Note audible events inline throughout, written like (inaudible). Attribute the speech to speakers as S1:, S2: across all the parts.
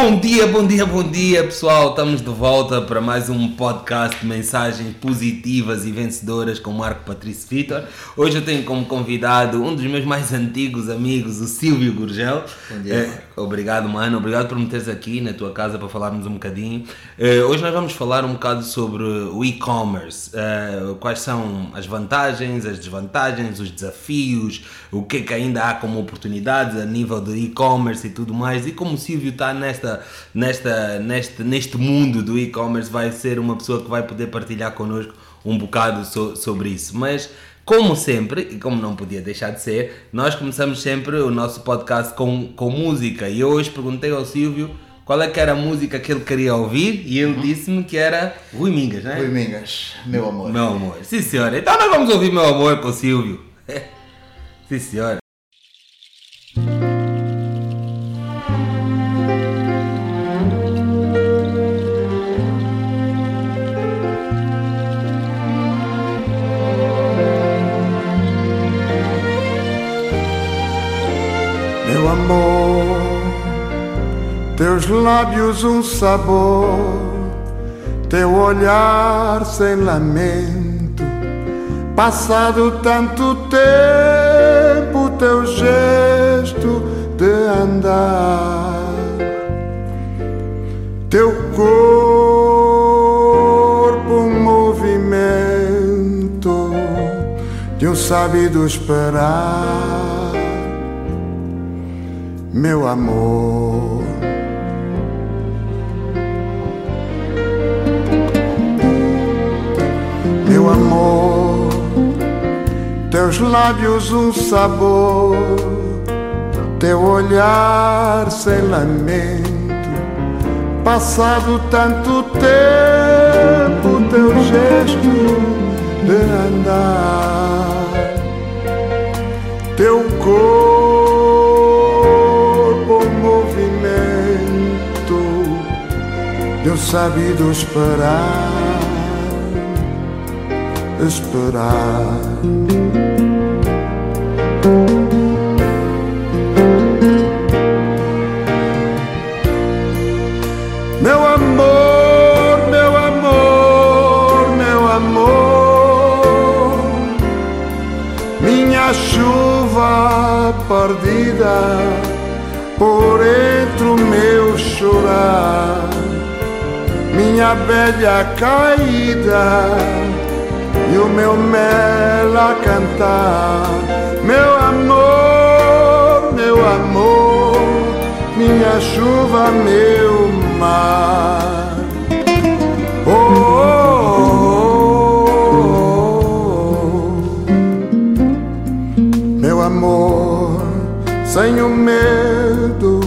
S1: Bom dia, bom dia, bom dia, pessoal. Estamos de volta para mais um podcast de mensagens positivas e vencedoras com Marco Patrício Vitor. Hoje eu tenho como convidado um dos meus mais antigos amigos, o Silvio Gurgel.
S2: Bom dia,
S1: Eh, obrigado, mano. Obrigado por me teres aqui na tua casa para falarmos um bocadinho. Eh, hoje nós vamos falar um bocado sobre o e-commerce. Eh, quais são as vantagens, as desvantagens, os desafios, o que é que ainda há como oportunidades a nível do e-commerce e tudo mais. E como o Silvio está nesta, nesta, neste, neste mundo do e-commerce, vai ser uma pessoa que vai poder partilhar connosco um bocado so- sobre isso. Mas como sempre, e como não podia deixar de ser, nós começamos sempre o nosso podcast com, com música. E eu hoje perguntei ao Silvio qual é que era a música que ele queria ouvir e ele disse-me que era Rui Mingas, né?
S2: Rui Mingas, meu amor.
S1: Meu amor. Sim, senhora. Então nós vamos ouvir Meu Amor com o Silvio. (laughs) Sim, senhora.
S3: Amor, teus lábios um sabor, teu olhar sem lamento, passado tanto tempo, teu gesto de andar, teu corpo um movimento de um sábio esperar meu amor. Meu amor, teus lábios um sabor, teu olhar sem lamento, passado tanto tempo, teu gesto de andar sabido esperar, esperar. Meu amor, meu amor, meu amor minha chuva perdida por entre o meu chorar, minha abelha caída e o meu mel a cantar, meu amor, meu amor, minha chuva, meu mar. Oh, oh, oh. Meu amor, sem o medo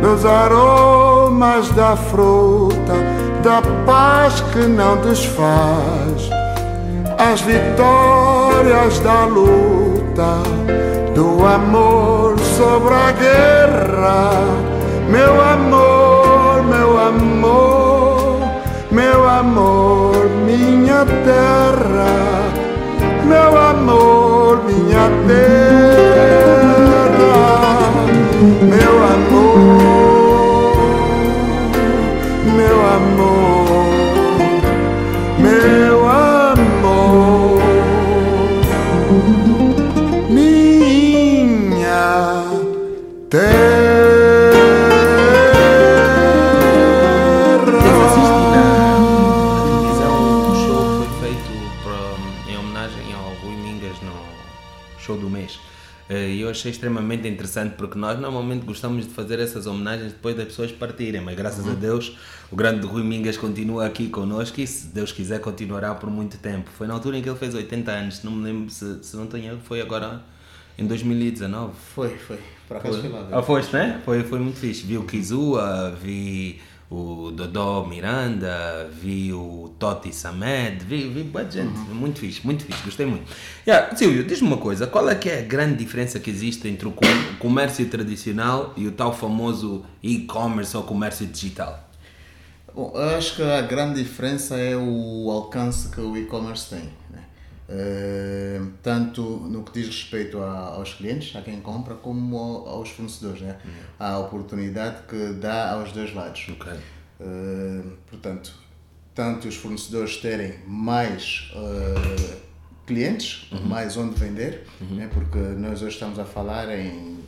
S3: dos aromas da fruta, da paz que não desfaz, as vitórias da luta, do amor sobre a guerra. Meu amor, meu amor, meu amor, minha terra. Meu amor, minha terra, meu amor,
S1: achei extremamente interessante porque nós normalmente gostamos de fazer essas homenagens depois das pessoas partirem, mas graças a Deus o grande Rui Mingas continua aqui connosco e se Deus quiser continuará por muito tempo. Foi na altura em que ele fez 80 anos, não me lembro se, se não tenho foi agora em 2019.
S2: Foi, foi. Por acaso fui lá ver.
S1: Ah, foste, né? Foi, foi muito fixe. Vi o Kizua, vi o Dodó Miranda, vi o Totti Samed, vi, vi boa gente. Muito fixe, muito fixe, gostei muito. Yeah, Silvio, diz-me uma coisa, qual é que é a grande diferença que existe entre o com- comércio tradicional e o tal famoso e-commerce ou comércio digital?
S2: Bom, acho que a grande diferença é o alcance que o e-commerce tem. né? Eh, tanto no que diz respeito a- aos clientes, a quem compra, como ao- aos fornecedores. Né? A oportunidade que dá aos dois lados.
S1: Ok.
S2: Eh, portanto, tanto os fornecedores terem mais eh, clientes, mais onde vender, né? porque nós hoje estamos a falar em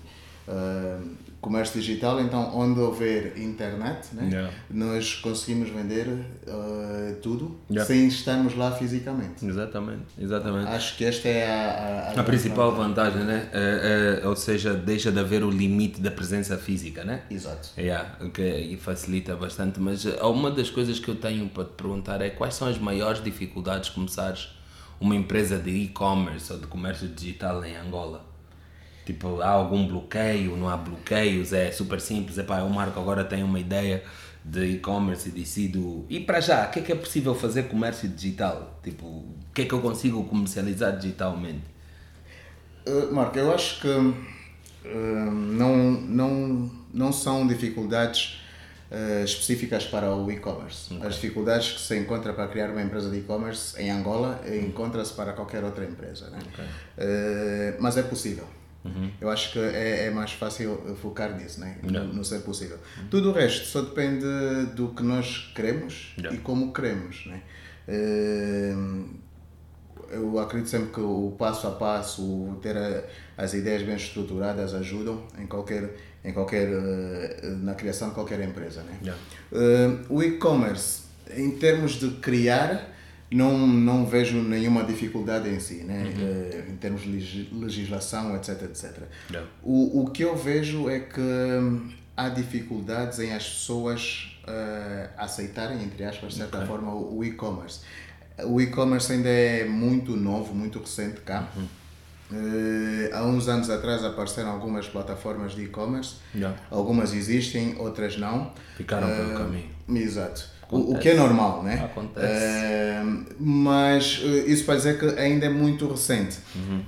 S2: comércio digital, então onde houver internet, né?
S1: Yeah.
S2: nós conseguimos vender eh, tudo
S1: Yeah.
S2: sem estarmos lá fisicamente.
S1: Exatamente, exatamente.
S2: Acho que esta é a, a,
S1: A principal vantagem, né? É, é, ou seja, deixa de haver o limite da presença física, né?
S2: Exato.
S1: Yeah, o que e facilita bastante, mas eh, uma das coisas que eu tenho para te perguntar é quais são as maiores dificuldades de começares uma empresa de e-commerce ou de comércio digital em Angola? Tipo, há algum bloqueio, não há bloqueios, é super simples, epá, o Marco agora tem uma ideia de e-commerce e decido... E para já, o que é que é possível fazer comércio digital? Tipo, o que é que eu consigo comercializar digitalmente?
S2: Uh, Marco, eu acho que uh, não, não, não são dificuldades uh, específicas para o e-commerce. As dificuldades que se encontra para criar uma empresa de e-commerce em Angola encontra-se para qualquer outra empresa. Né? Uh, mas é possível. Eu acho que é, é mais fácil focar nisso, né? no, no ser possível. Tudo o resto só depende do que nós queremos
S1: Yeah.
S2: e como queremos. Né? Uh, eu acredito sempre que o passo a passo, o ter as ideias bem estruturadas ajudam em qualquer, em qualquer, eh, na criação de qualquer empresa. Né?
S1: Yeah.
S2: Eh, o e-commerce, em termos de criar, não, não vejo nenhuma dificuldade em si, né? Eh, em termos de legis- legislação, etc. etc.
S1: Yeah.
S2: O, o que eu vejo é que hum, há dificuldades em as pessoas eh, aceitarem, entre aspas, de certa forma, o, e-commerce. O e-commerce ainda é muito novo, muito recente cá. Eh, há uns anos atrás apareceram algumas plataformas de e-commerce.
S1: Yeah.
S2: Algumas existem, outras não.
S1: Ficaram pelo
S2: Eh,
S1: caminho.
S2: Exato. O, o que é normal, né?
S1: Acontece.
S2: Eh, mas eh, isso para dizer que ainda é muito recente.
S1: Uhum.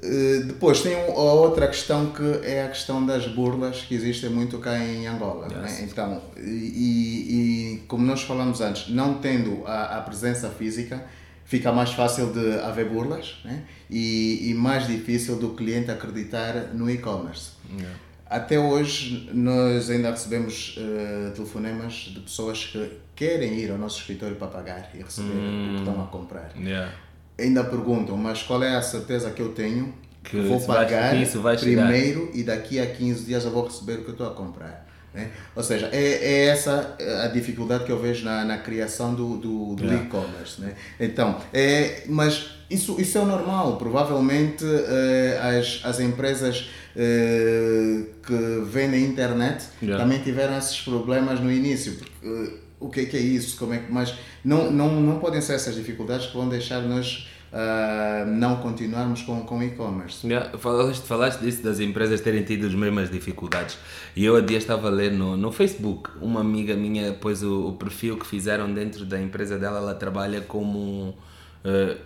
S2: Eh, depois tem a outra questão que é a questão das burlas que existem muito cá em Angola.
S1: Yes.
S2: né? Então, e, e como nós falamos antes, não tendo a, a presença física, fica mais fácil de haver burlas né? e, e mais difícil do cliente acreditar no e-commerce.
S1: Yeah.
S2: Até hoje nós ainda recebemos eh, telefonemas de pessoas que querem ir ao nosso escritório para pagar e receber o que estão a comprar.
S1: Yeah.
S2: Ainda perguntam, mas qual é a certeza que eu tenho
S1: Que
S2: vou pagar
S1: vai
S2: primeiro e daqui a 15 dias eu vou receber o que estou a comprar? Né? Ou seja, é, é essa a dificuldade que eu vejo na, na criação do, do, do
S1: Yeah.
S2: e-commerce. Né? Então, é, mas isso, isso é o normal. Provavelmente eh, as, as empresas eh, que vendem internet
S1: Yeah.
S2: também tiveram esses problemas no início. Porque, eh, o que é que é isso? Como é que, mas não, não, não podem ser essas dificuldades que vão deixar nós ah, não continuarmos com com o e-commerce.
S1: Yeah, falaste, falaste disso das empresas terem tido as mesmas dificuldades. E eu há dia estava a ler no, no Facebook, uma amiga minha pôs o, o perfil que fizeram dentro da empresa dela, ela trabalha como. eh,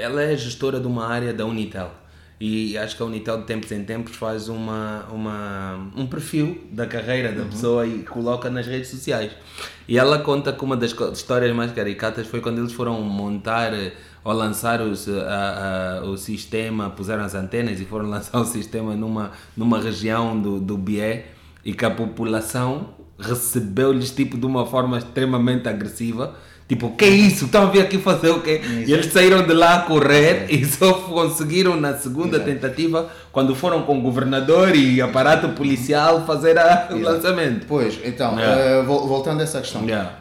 S1: ela é gestora de uma área da Unitel. E acho que a Unitel de tempos em tempos faz uma, uma, um perfil da carreira da pessoa e coloca nas redes sociais. E ela conta que uma das histórias mais caricatas foi quando eles foram montar ou lançar os, a- a- o sistema, puseram as antenas e foram (laughs) lançar o sistema numa, numa região do, do Bié e que a população recebeu-lhes tipo de uma forma extremamente agressiva. Tipo, que é isso? Estão a vir aqui fazer o quê? E eles saíram de lá a correr (laughs) e só conseguiram na segunda
S2: Exato.
S1: tentativa, quando foram com o governador e aparato policial, fazer a- o lançamento.
S2: Pois, então,
S1: Yeah.
S2: eh, vol- voltando a essa questão.
S1: Yeah.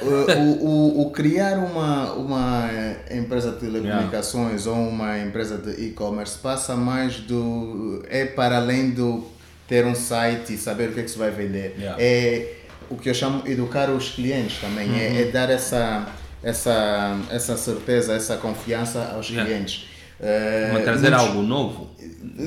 S2: Eh, o, o, o criar uma, uma empresa de telecomunicações ou uma empresa de e-commerce passa mais do. é para além do ter um site e saber o que é que se vai vender.
S1: Yeah.
S2: É o que eu chamo educar os clientes também, é, é dar essa, essa, essa certeza, essa confiança aos
S1: Yeah.
S2: clientes. Eh,
S1: Mas trazer
S2: muitos-
S1: algo novo.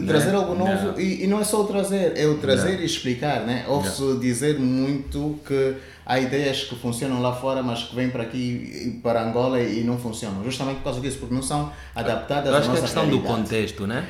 S2: trazer
S1: né?
S2: algo novo e, e não é só o trazer, é o trazer e explicar, né? Ouve-se dizer muito que há ideias que funcionam lá fora, mas que vêm para aqui, para Angola e não funcionam, justamente por causa disso, porque não são adaptadas
S1: Eu
S2: à
S1: acho que é
S2: nossa
S1: questão do
S2: realidade.
S1: contexto, né?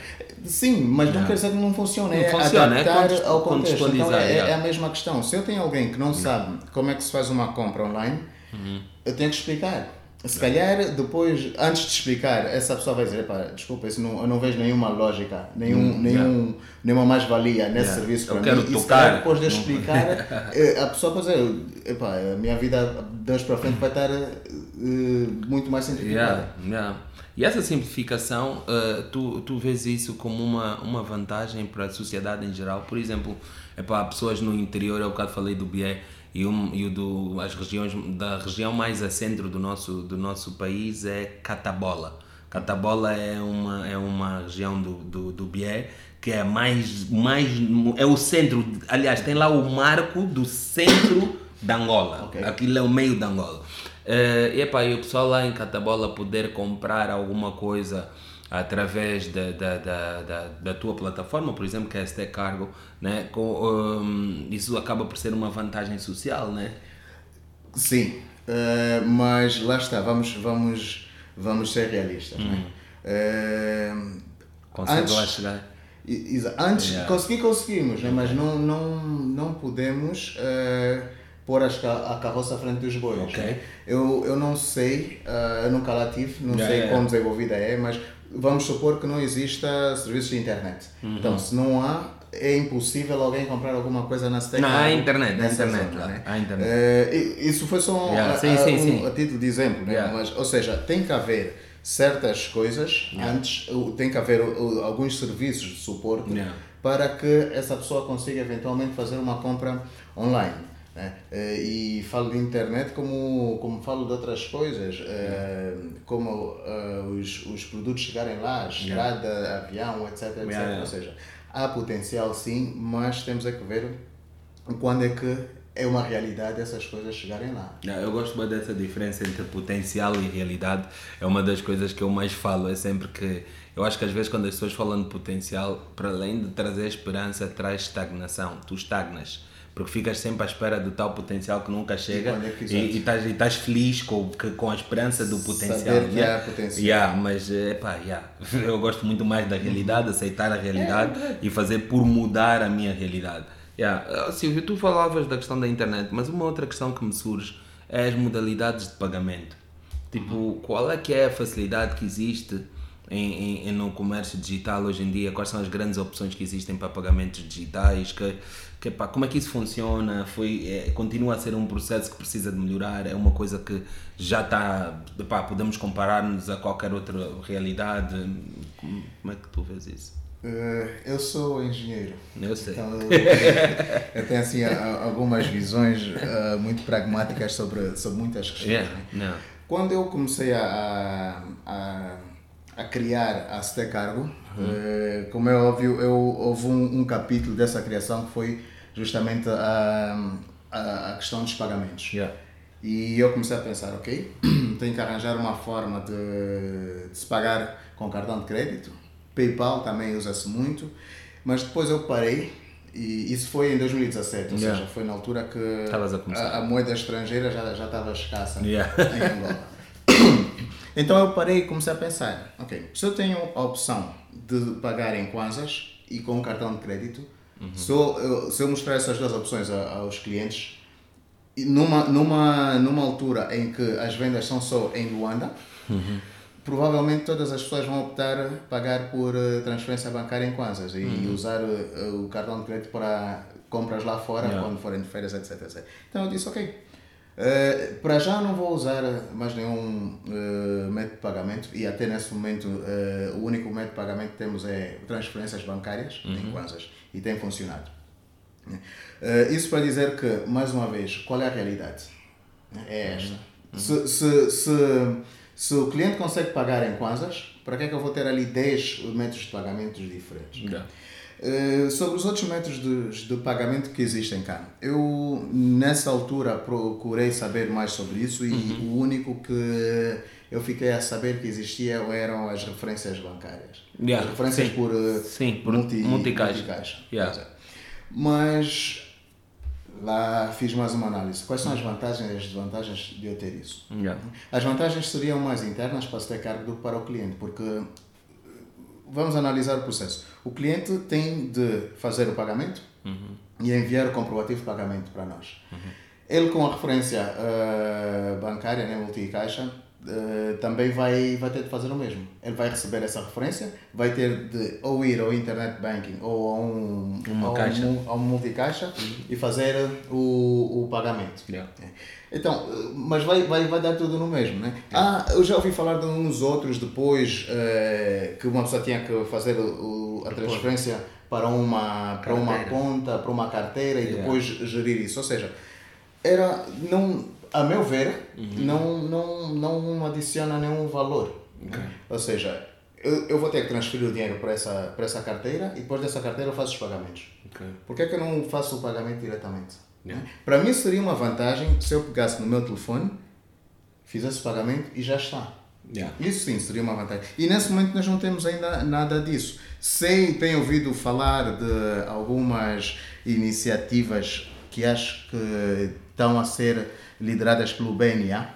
S2: Sim, mas não quer dizer que não funcione,
S1: Não
S2: é
S1: funciona, é
S2: adaptar
S1: context-
S2: ao contexto. Então é,
S1: yeah.
S2: é a mesma questão. Se eu tenho alguém que não sabe como é que se faz uma compra online,
S1: Uhum.
S2: eu tenho que explicar. Se calhar depois, antes de explicar, essa pessoa vai dizer, "Epá, desculpa, isso não, eu não vejo nenhuma lógica, nenhum, nenhum, nenhuma mais-valia nesse
S1: Yeah.
S2: serviço
S1: Eu
S2: para
S1: quero
S2: mim. E se
S1: tocar.
S2: calhar depois de eu explicar, (laughs) eh, a pessoa pode dizer, "Epá, a minha vida de hoje para frente vai estar eh, muito mais simplificada.
S1: Yeah, yeah. E essa simplificação, uh, tu, tu vês isso como uma, uma vantagem para a sociedade em geral? Por exemplo, epá, pessoas no interior, eu bocado falei do BIE, e, um, e o do, as regiões, da região mais a centro do nosso, do nosso país é Catabola. Catabola é uma, é uma região do, do, do BIE que é mais, mais. é o centro, aliás, tem lá o marco do centro da Angola.
S2: Ok.
S1: Aquilo é o meio da Angola. Eh, e, e o pessoal lá em Catabola poder comprar alguma coisa através da, da, da, da, da tua plataforma, por exemplo, que é a ST Cargo, né? Com, hum, isso acaba por ser uma vantagem social, né?
S2: Sim, eh, mas lá está, vamos, vamos, vamos ser realistas.
S1: Hum.
S2: Né?
S1: Consegue
S2: Antes-
S1: lá chegar.
S2: Antes,
S1: Yeah.
S2: conseguir, conseguimos, né? mas não, não, não podemos eh, pôr a carroça à frente dos bois.
S1: Ok.
S2: né? Eu, eu não sei, eh, eu nunca lá tive, não
S1: Yeah,
S2: sei
S1: yeah,
S2: quão desenvolvida é, mas vamos supor que não exista serviços de internet.
S1: Uhum.
S2: Então, se não há, é impossível alguém comprar alguma coisa na Steak.
S1: Não, há internet, há internet
S2: zona,
S1: lá,
S2: né?
S1: há internet.
S2: I- isso foi só
S1: Yeah,
S2: a,
S1: sim, sim,
S2: um-
S1: sim.
S2: a título de exemplo, né? Mas, ou seja, tem que haver certas coisas antes, tem que haver alguns serviços de suporte para que essa pessoa consiga eventualmente fazer uma compra online. Né? Eh, E falo de internet como, como falo de outras coisas, eh, como eh, os, os produtos chegarem lá, estrada, avião, etc. etc.
S1: Yeah, yeah.
S2: Ou seja, há potencial sim, mas temos é que ver quando é que é uma realidade essas coisas chegarem lá.
S1: Eu gosto muito dessa diferença entre potencial e realidade. É uma das coisas que eu mais falo. É sempre que. Eu acho que às vezes, quando as pessoas falam de potencial, para além de trazer esperança, traz estagnação. Tu estagnas. Porque ficas sempre à espera do tal potencial que nunca chega
S2: é
S1: e, e, estás, e feliz com, que- com a esperança do potencial.
S2: Saber que
S1: né?
S2: há potencial.
S1: Yeah, mas epá, yeah. (laughs) eu gosto muito mais da realidade, aceitar a realidade
S2: É,
S1: e fazer por mudar a minha realidade. Yeah. Ah, Silvio, tu falavas da questão da internet, mas uma outra questão que me surge é as modalidades de pagamento. Tipo, qual é que é a facilidade que existe em, em, em no comércio digital hoje em dia? Quais são as grandes opções que existem para pagamentos digitais? Que, que, pá, como é que isso funciona? Foi, é, continua a ser um processo que precisa de melhorar? É uma coisa que já está... Pá, podemos comparar-nos a qualquer outra realidade? Como, como é que tu vês isso?
S2: Eh, eu sou engenheiro.
S1: Eu sei.
S2: Então, eu, eu tenho assim algumas visões eh, muito pragmáticas sobre, sobre muitas questões.
S1: Yeah,
S2: né? Quando eu comecei a, a, a criar a ST Cargo, eh, como é óbvio, eu, houve um, um capítulo dessa criação que foi justamente a, a, a questão dos pagamentos.
S1: Yeah.
S2: E eu comecei a pensar, ok, (clears throat) tenho que arranjar uma forma de, de se pagar com cartão de crédito. PayPal também usa-se muito, mas depois eu parei e isso foi em 2017, ou
S1: Yeah.
S2: seja, foi na altura que
S1: a
S2: a, a moeda estrangeira já, já estava escassa
S1: Yeah.
S2: em Angola. (laughs) (coughs) Então eu parei e comecei a pensar, ok, se eu tenho a opção de pagar em kwanzas e com um cartão de crédito, se, eu, se eu mostrar essas duas opções aos clientes, numa, numa, numa altura em que as vendas são só em Luanda, provavelmente todas as pessoas vão optar pagar por eh, transferência bancária em kwanzas e usar eh, o cartão de crédito para compras lá fora
S1: Yeah.
S2: quando forem de férias, etc, etc. Então eu disse, ok, eh, para já não vou usar mais nenhum eh, método de pagamento e até nesse momento eh, o único método de pagamento que temos é transferências bancárias em kwanzas e tem funcionado. Eh, isso para dizer que, mais uma vez, qual é a realidade? É esta. Se, se, se, se o cliente consegue pagar em kwanzas, para que é que eu vou ter ali 10 métodos de pagamentos diferentes?
S1: Yeah.
S2: Eh, sobre os outros métodos de, de pagamento que existem cá, eu nessa altura procurei saber mais sobre isso e o único que eu fiquei a saber que existia eram as referências bancárias.
S1: Yeah,
S2: As referências
S1: sim.
S2: por, eh,
S1: Sim, por
S2: multi,
S1: multicaixa.
S2: multicaixa.
S1: Yeah.
S2: É. Mas lá fiz mais uma análise. Quais são as vantagens e as desvantagens de eu ter isso?
S1: Yeah.
S2: As vantagens seriam mais internas para se ter cargo do que para o cliente, porque vamos analisar o processo. O cliente tem de fazer o pagamento e enviar o comprovativo de pagamento para nós. Ele com a referência eh, bancária, né, multicaixa, eh, também vai, vai ter de fazer o mesmo. Ele vai receber essa referência, vai ter de ou ir ao internet banking ou a um,
S1: Uma
S2: um,
S1: caixa.
S2: mu- a um multicaixa e fazer o, o pagamento.
S1: Yeah.
S2: Então, mas vai, vai, vai dar tudo no mesmo, né? Ah, eu já ouvi falar de uns outros depois eh, que uma pessoa tinha que fazer o, a transferência para uma, para uma conta, para uma carteira e
S1: Yeah.
S2: depois gerir isso. Ou seja, era, não, a meu ver,
S1: Uhum.
S2: não, não, não adiciona nenhum valor. né? Ou seja, eu, eu vou ter que transferir o dinheiro para essa, para essa carteira e depois dessa carteira eu faço os pagamentos.
S1: Ok.
S2: Por que, é que eu não faço o pagamento diretamente?
S1: Yeah.
S2: Para mim seria uma vantagem se eu pegasse no meu telefone, fizesse o pagamento e já está.
S1: Yeah.
S2: Isso sim seria uma vantagem. E nesse momento nós não temos ainda nada disso. Sei, tenho ouvido falar de algumas iniciativas que acho que estão a ser lideradas pelo BNA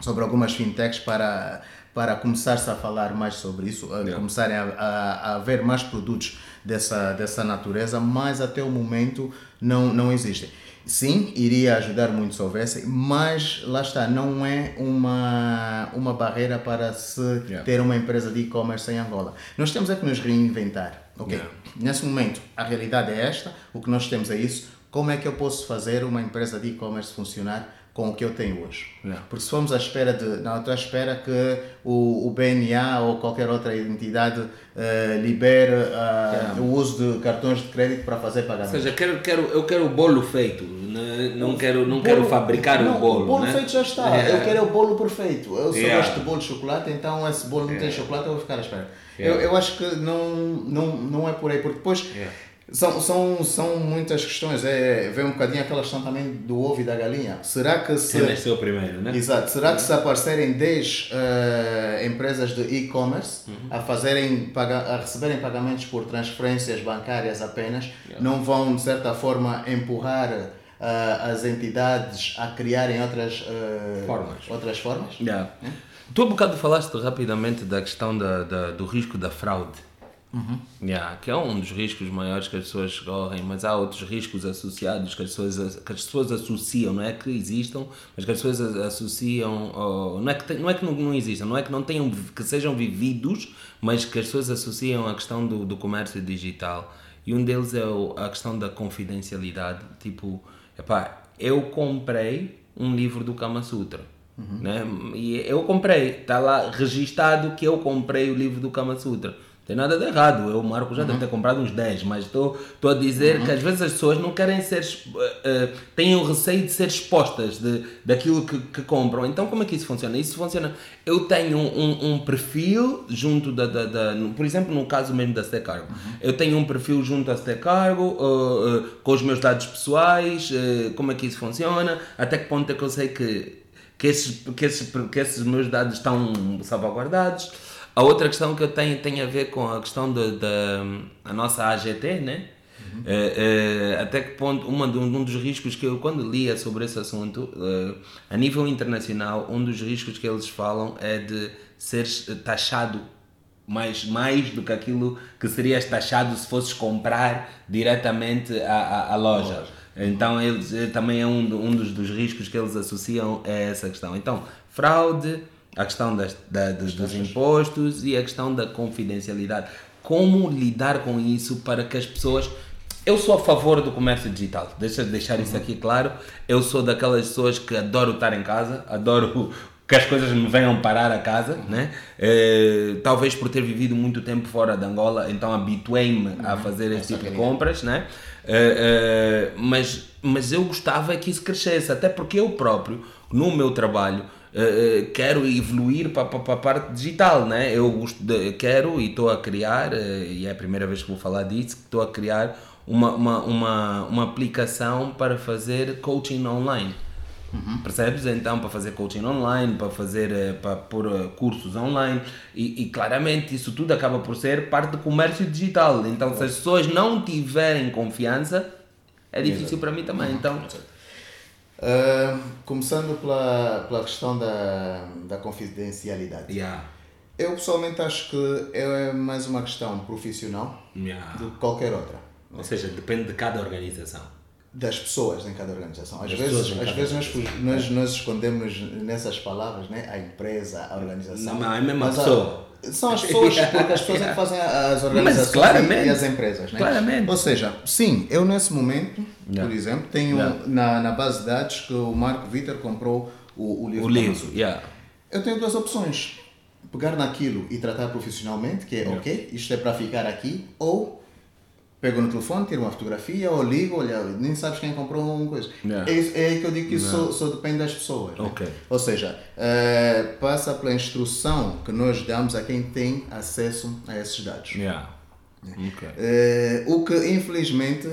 S2: sobre algumas fintechs para, para começar-se a falar mais sobre isso, a começarem a, a, a haver mais produtos dessa, dessa natureza, mas até o momento não, não existem. Sim, iria ajudar muito se houvesse, mas lá está, não é uma, uma barreira para se
S1: Yeah.
S2: ter uma empresa de e-commerce em Angola. Nós temos é que nos reinventar. Ok,
S1: Yeah.
S2: nesse momento a realidade é esta, o que nós temos é isso. Como é que eu posso fazer uma empresa de e-commerce funcionar com o que eu tenho hoje?
S1: Yeah.
S2: Porque se formos à espera de, não, estou à espera que o, o BNA ou qualquer outra entidade eh, libere ah, o uso de cartões de crédito para fazer
S1: Ou
S2: pagamento.
S1: seja, quero, quero, eu quero o bolo feito, né? não quero, não quero
S2: Bolo-
S1: fabricar
S2: não,
S1: o bolo.
S2: O bolo
S1: né?
S2: feito já está.
S1: É.
S2: Eu quero é o bolo perfeito. Eu só
S1: Yeah.
S2: gosto de bolo de chocolate, então esse bolo não tem chocolate, eu vou ficar à espera.
S1: Yeah.
S2: Eu, eu acho que não, não, não é por aí, porque depois
S1: Yeah.
S2: São, são, são muitas questões. É, vem um bocadinho aquela questão também do ovo e da galinha. Será que se.
S1: Quem nasceu primeiro, né?
S2: Exato. Será que se aparecerem 10 eh, empresas de e-commerce
S1: Uhum.
S2: a, fazerem, a receberem pagamentos por transferências bancárias apenas, não vão, de certa forma, empurrar eh, as entidades a criarem outras, eh,
S1: Formas.
S2: outras formas?
S1: Yeah. Tu há bocado falaste rapidamente da questão da, da- do risco da fraude. Yeah, que é um dos riscos maiores que as pessoas correm, mas há outros riscos associados que as pessoas, que as pessoas associam, não é que existam, mas que as pessoas associam, não é que, não, é que não, não existam, não é que não tenham, que sejam vividos, mas que as pessoas associam à questão do, do comércio digital. E um deles é o- a questão da confidencialidade, tipo, epá, eu comprei um livro do Kama Sutra. Né? E eu comprei, está lá registado que eu comprei o livro do Kama Sutra. Tem nada de errado, eu, Marco, já deve ter comprado uns 10, mas estou a dizer que às vezes as pessoas não querem ser, eh, têm o receio de ser expostas de, daquilo que, que compram. Então, como é que isso funciona? Isso funciona. Eu tenho um, um perfil junto da, da, da- no- por exemplo, no caso mesmo da Stecargo, eu tenho um perfil junto à Stecargo eh, eh, com os meus dados pessoais, como é que isso funciona, até que ponto é que eu sei que que esses, que, esses, que esses meus dados estão salvaguardados. A outra questão que eu tenho tem a ver com a questão da nossa AGT, né? Eh, eh, até que ponto, uma de, um dos riscos que eu, quando lia sobre esse assunto, eh, a nível internacional, um dos riscos que eles falam é de ser taxado mais, mais do que aquilo que serias taxado se fosses comprar diretamente à, à, à loja. Então, eles, também é um, um dos, dos riscos que eles associam a essa questão. Então, fraude, a questão das, da, dos, dos impostos e a questão da confidencialidade. Como lidar com isso para que as pessoas. Eu sou a favor do comércio digital, deixa eu deixar isso aqui claro. Eu sou daquelas pessoas que adoro estar em casa, adoro que as coisas me venham parar a casa, né? Eh, talvez por ter vivido muito tempo fora de Angola, então habituei-me a fazer esse tipo de compras, né? Eh, eh, mas, mas eu gostava que isso crescesse, até porque eu próprio, no meu trabalho, eh, eh, quero evoluir para, para, para a parte digital, né? Eu gosto de- quero e estou a criar, eh, e é a primeira vez que vou falar disso, que estou a criar uma, uma, uma, uma aplicação para fazer coaching online. Percebes? Então, para fazer coaching online, para fazer, para pôr cursos online e, e claramente isso tudo acaba por ser parte do comércio digital. Então, se as pessoas não tiverem confiança, é difícil para mim também. Então,
S2: Ah, começando pela, pela questão da, da confidencialidade.
S1: yeah,
S2: Eu pessoalmente acho que é mais uma questão profissional
S1: yeah.
S2: do que qualquer outra.
S1: Ou seja, depende de cada organização.
S2: das pessoas em cada organização. Às
S1: Das
S2: vezes, às vezes nós, nós, nós escondemos nessas palavras, né? a empresa, a organização.
S1: Não, é a mesma
S2: Mas
S1: pessoa.
S2: São as pessoas, porque as pessoas é que fazem as organizações e as empresas. Né?
S1: Claramente.
S2: Ou seja, sim, eu nesse momento,
S1: Yeah.
S2: por exemplo, tenho
S1: Yeah.
S2: na, na base de dados que o Marco Vitor comprou o, o livro.
S1: O livro, yeah.
S2: Eu tenho duas opções. Pegar naquilo e tratar profissionalmente, que é ok, isto é para ficar aqui, ou pego no telefone, tiro uma fotografia, ou ligo, olha, nem sabes quem comprou uma coisa.
S1: Yeah.
S2: É, isso- é que eu digo que isso só, só depende das pessoas. né?
S1: Ok.
S2: Ou seja, eh, passa pela instrução que nós damos a quem tem acesso a esses dados.
S1: Yeah. Ok.
S2: Eh, o que infelizmente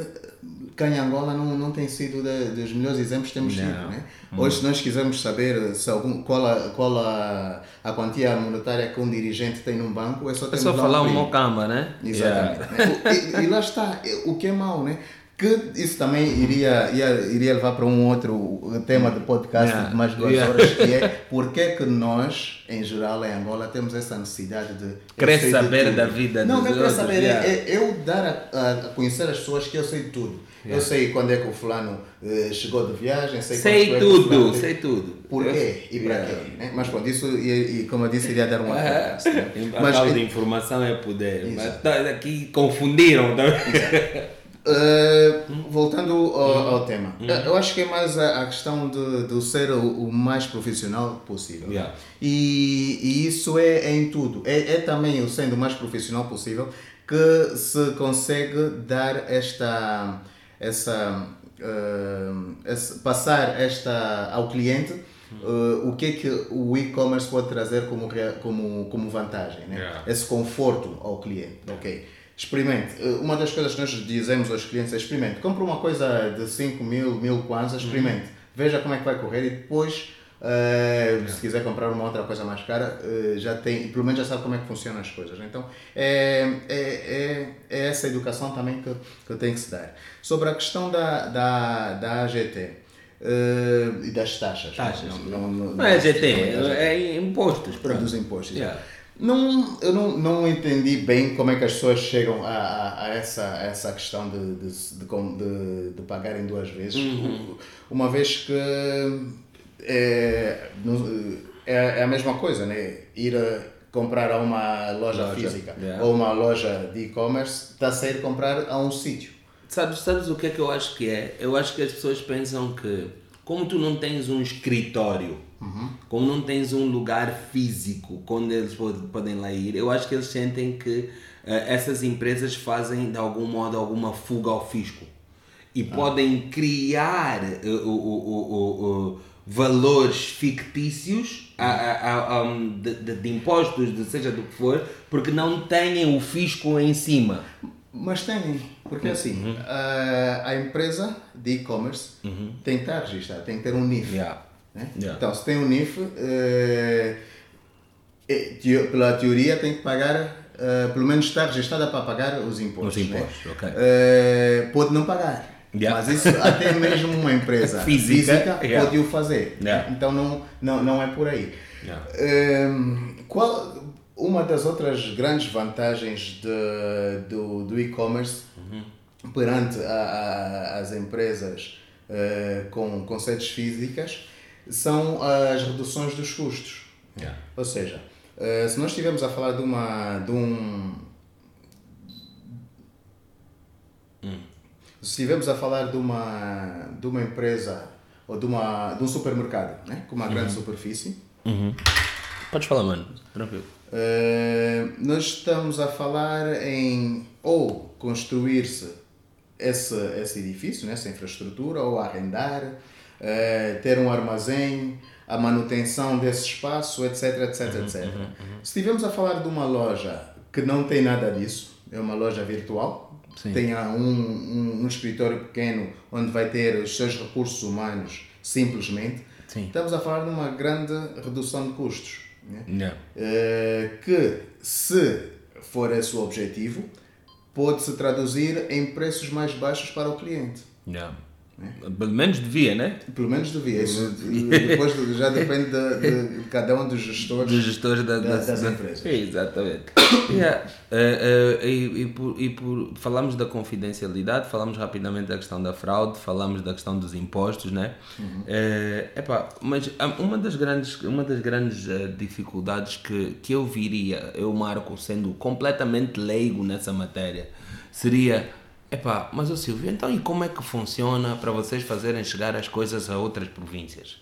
S2: cá em Angola não, não tem sido de- dos melhores exemplos que temos
S1: Não.
S2: tido. Né? Hoje, se nós quisermos saber se algum, qual, a, qual a, a quantia monetária que um dirigente tem num banco, é só
S1: É só falar um mocamba, né?
S2: Exatamente.
S1: Yeah.
S2: né? E, e lá está, o que é mau, né? Que isso também iria, ia, iria levar para um outro tema de podcast
S1: Yeah.
S2: de mais duas
S1: Yeah.
S2: horas, que é (laughs) porque é que nós, em geral, em Angola, temos essa necessidade de.
S1: Querer
S2: de
S1: saber
S2: tudo.
S1: da vida
S2: Não,
S1: dos
S2: não é querer saber, é-
S1: yeah.
S2: é eu dar a, a- conhecer as pessoas que eu sei de tudo. Eu sei quando é que o fulano eh, chegou de viagem, sei,
S1: Sei
S2: quando é
S1: tudo,
S2: teve-
S1: sei tudo.
S2: Porquê e para
S1: Yeah.
S2: quê. Né? Mas pronto, isso, e, e como eu disse, iria dar um outro (laughs) podcast. né?
S1: A
S2: Mas,
S1: tal de informação é poder. Mas tá- aqui confundiram também.
S2: Uh, voltando ao, ao tema, eu acho que é mais a, a questão de, de ser o, o mais profissional possível.
S1: Yeah.
S2: E, e isso é, é em tudo. É, é também o sendo o mais profissional possível que se consegue dar esta. essa. uh, esse- passar esta ao cliente. uh, o que é que o e-commerce pode trazer como, como, como vantagem, né?
S1: Yeah.
S2: esse conforto ao cliente. Ok, experimente. Eh, Uma das coisas que nós dizemos aos clientes é experimente. Compre uma coisa de 5 mil, mil kwanzas, experimente. Veja como é que vai correr e depois, eh, se quiser comprar uma outra coisa mais cara, eh, já tem, pelo menos já sabe como é que funcionam as coisas. Então, é, é, é, é essa educação também que, que tem que se dar. Sobre a questão da, da, da AGT. eh, e das taxas.
S1: Taxas.
S2: Não, não,
S1: Não é GT, é impostos. pronto.
S2: dos impostos.
S1: Yeah.
S2: Não, eu não, não entendi bem como é que as pessoas chegam a, a, a essa, a essa questão de, de, de, de, pagarem duas vezes.
S1: Uhum.
S2: Uma vez que é, é, é a mesma coisa, né? Ir comprar a uma loja,
S1: Loja,
S2: física
S1: yeah.
S2: ou uma loja de e-commerce, está a sair comprar a um sítio.
S1: Sabes, sabes o que é que eu acho que é? Eu acho que as pessoas pensam que, como tu não tens um escritório, como não tens um lugar físico onde eles pod- podem lá ir, eu acho que eles sentem que eh, essas empresas fazem de algum modo alguma fuga ao fisco e podem criar eh, o- o valores fictícios a, a, a- a- de, de- de impostos, de seja do que for, porque não têm o fisco em cima.
S2: Mas tem, porque
S1: Uhum.
S2: assim, a, a empresa de e-commerce tem que estar registrada, tem que ter um NIF.
S1: Yeah.
S2: Né?
S1: Yeah.
S2: Então, se tem um NIF, eh, eh, pela teoria tem que pagar, eh, pelo menos estar registrada para pagar os impostos.
S1: Os impostos,
S2: né?
S1: ok.
S2: Eh, pode não pagar.
S1: Yeah.
S2: Mas isso até (laughs) mesmo uma empresa
S1: Física,
S2: física,
S1: yeah.
S2: pode o fazer. Então não, não, não é por aí. Ehm, qual, uma das outras grandes vantagens de, do, do e-commerce perante a- a- as empresas eh, com conceitos físicas são as reduções dos custos.
S1: Yeah.
S2: Ou seja, eh, se nós estivermos a falar de, uma, de um. Se estivermos a falar de uma, de uma empresa ou de, uma, de um supermercado né, com uma grande superfície,
S1: Podes falar, mano. Tranquilo.
S2: Uh, nós estamos a falar em ou construir-se esse, esse edifício, né, essa infraestrutura, ou arrendar, uh, ter um armazém, a manutenção desse espaço, etc, etc, etc. Se estivermos a falar de uma loja que não tem nada disso, é uma loja virtual,
S1: Sim.
S2: tenha um, um, um escritório pequeno onde vai ter os seus recursos humanos simplesmente,
S1: Sim.
S2: estamos a falar de uma grande redução de custos. Né?
S1: Yeah.
S2: Eh, que, se for esse o objetivo, pode-se traduzir em preços mais baixos para o cliente.
S1: Yeah. Pelo menos devia, né?
S2: Pelo menos devia. Isso, depois já depende de, de cada um dos gestores.
S1: Dos gestores da,
S2: Da-
S1: da-
S2: das
S1: da-
S2: empresas.
S1: Exatamente. (coughs) Yeah. Eh, eh, e, e por, e por- falamos da confidencialidade, falamos rapidamente da questão da fraude, falamos da questão dos impostos, né? Eh, epá, mas ah, uma das grandes, uma das grandes dificuldades que, que eu viria, eu Marco, sendo completamente leigo nessa matéria, seria Epá, mas o Silvio, então e como é que funciona para vocês fazerem chegar as coisas a outras províncias?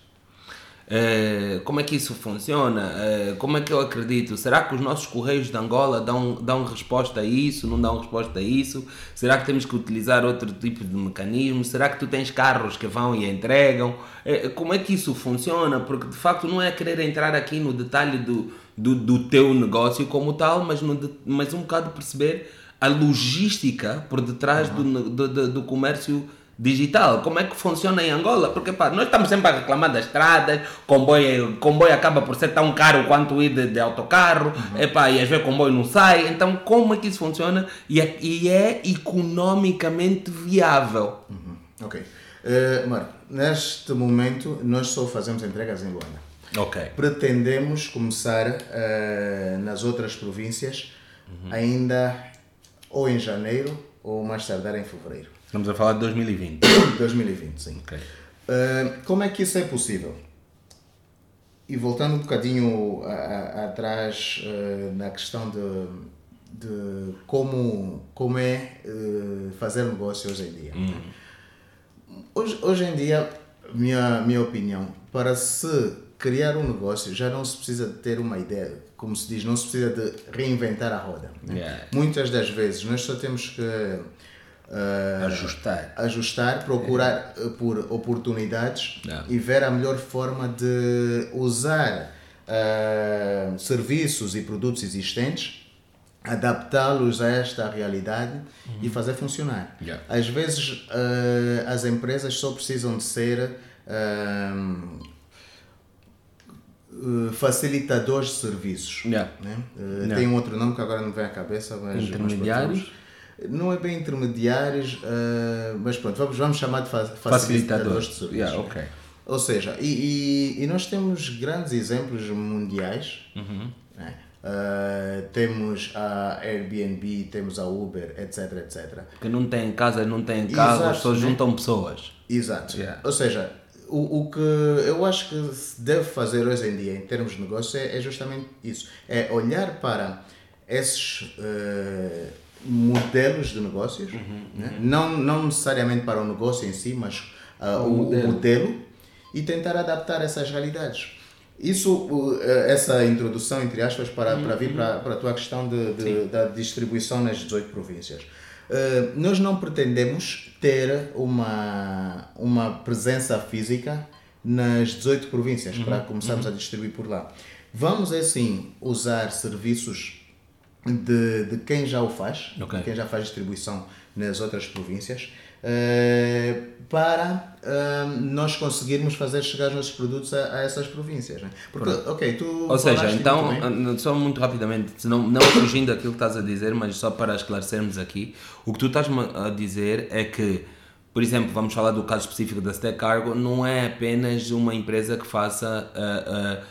S1: Eh, como é que isso funciona? Eh, como é que eu acredito? Será que os nossos correios de Angola dão, dão resposta a isso? Não dão resposta a isso? Será que temos que utilizar outro tipo de mecanismo? Será que tu tens carros que vão e entregam? Eh, como é que isso funciona? Porque de facto não é querer entrar aqui no detalhe do, do, do teu negócio como tal, mas, no, mas um bocado perceber a logística por detrás do, ne- do, do, do comércio digital. Como é que funciona em Angola? Porque pá, nós estamos sempre a reclamar das estradas, comboio, comboio acaba por ser tão caro quanto ir de, de autocarro, epá, e às vezes o comboio não sai. Então, como é que isso funciona? E é, e é economicamente viável.
S2: Ok. Eh, Marco, neste momento nós só fazemos entregas em Luanda.
S1: Ok.
S2: Pretendemos começar eh, nas outras províncias ainda ou em janeiro ou mais tardar em fevereiro.
S1: Estamos a falar de 2020.
S2: 2020, (coughs) sim.
S1: Ok.
S2: Uh, como é que isso é possível? E voltando um bocadinho a- a- atrás uh, na questão de, de como, como é uh, fazer negócio hoje em dia. Hoje, hoje em dia, minha, minha opinião, para se criar um negócio já não se precisa de ter uma ideia, como se diz, não se precisa de reinventar a roda. né?
S1: Yeah.
S2: Muitas das vezes nós só temos que uh,
S1: Ajustar.
S2: ajustar, procurar eh, por oportunidades
S1: Yeah.
S2: e ver a melhor forma de usar eh, serviços e produtos existentes, adaptá-los a esta realidade e fazer funcionar.
S1: Yeah.
S2: Às vezes eh, as empresas só precisam de ser eh, facilitadores de serviços.
S1: Yeah.
S2: né? Eh,
S1: Yeah.
S2: Tem um outro nome que agora não vem à cabeça, mas
S1: Intermediários?
S2: não é bem intermediários, eh, mas pronto, vamos, vamos chamar de fa-
S1: Facilitadores.
S2: facilitadores de serviços.
S1: Yeah, ok.
S2: Ou seja, e, e- e nós temos grandes exemplos mundiais.
S1: Uhum.
S2: né? Eh, temos a Airbnb, temos a Uber, etc, etc.
S1: Que não tem casa, não tem carro, só
S2: né?
S1: juntam pessoas.
S2: Exato.
S1: Yeah.
S2: Ou seja, o, o que eu acho que se deve fazer hoje em dia em termos de negócio é, é justamente isso. É olhar para esses eh, modelos de negócios,
S1: Uhum,
S2: né? não, não necessariamente para o negócio em si, mas ah, o, o modelo. e tentar adaptar essas realidades. Isso, o, eh, essa introdução, entre aspas, para, para vir para, para a tua questão de, de- da distribuição nas 18 províncias. Nós não pretendemos ter uma, uma presença física nas 18 províncias para começarmos a distribuir por lá. Vamos, assim, usar serviços de, de quem já o faz,
S1: Ok.
S2: de quem já faz distribuição nas outras províncias, para eh, nós conseguirmos fazer chegar os nossos produtos a, a essas províncias. Né? Porque, ok, tu.
S1: Ou seja, então,
S2: muito
S1: só muito rapidamente, não, não fugindo daquilo que estás a dizer, mas só para esclarecermos aqui, o que tu estás a dizer é que, por exemplo, vamos falar do caso específico da Stack Cargo, não é apenas uma empresa que faça ah, ah,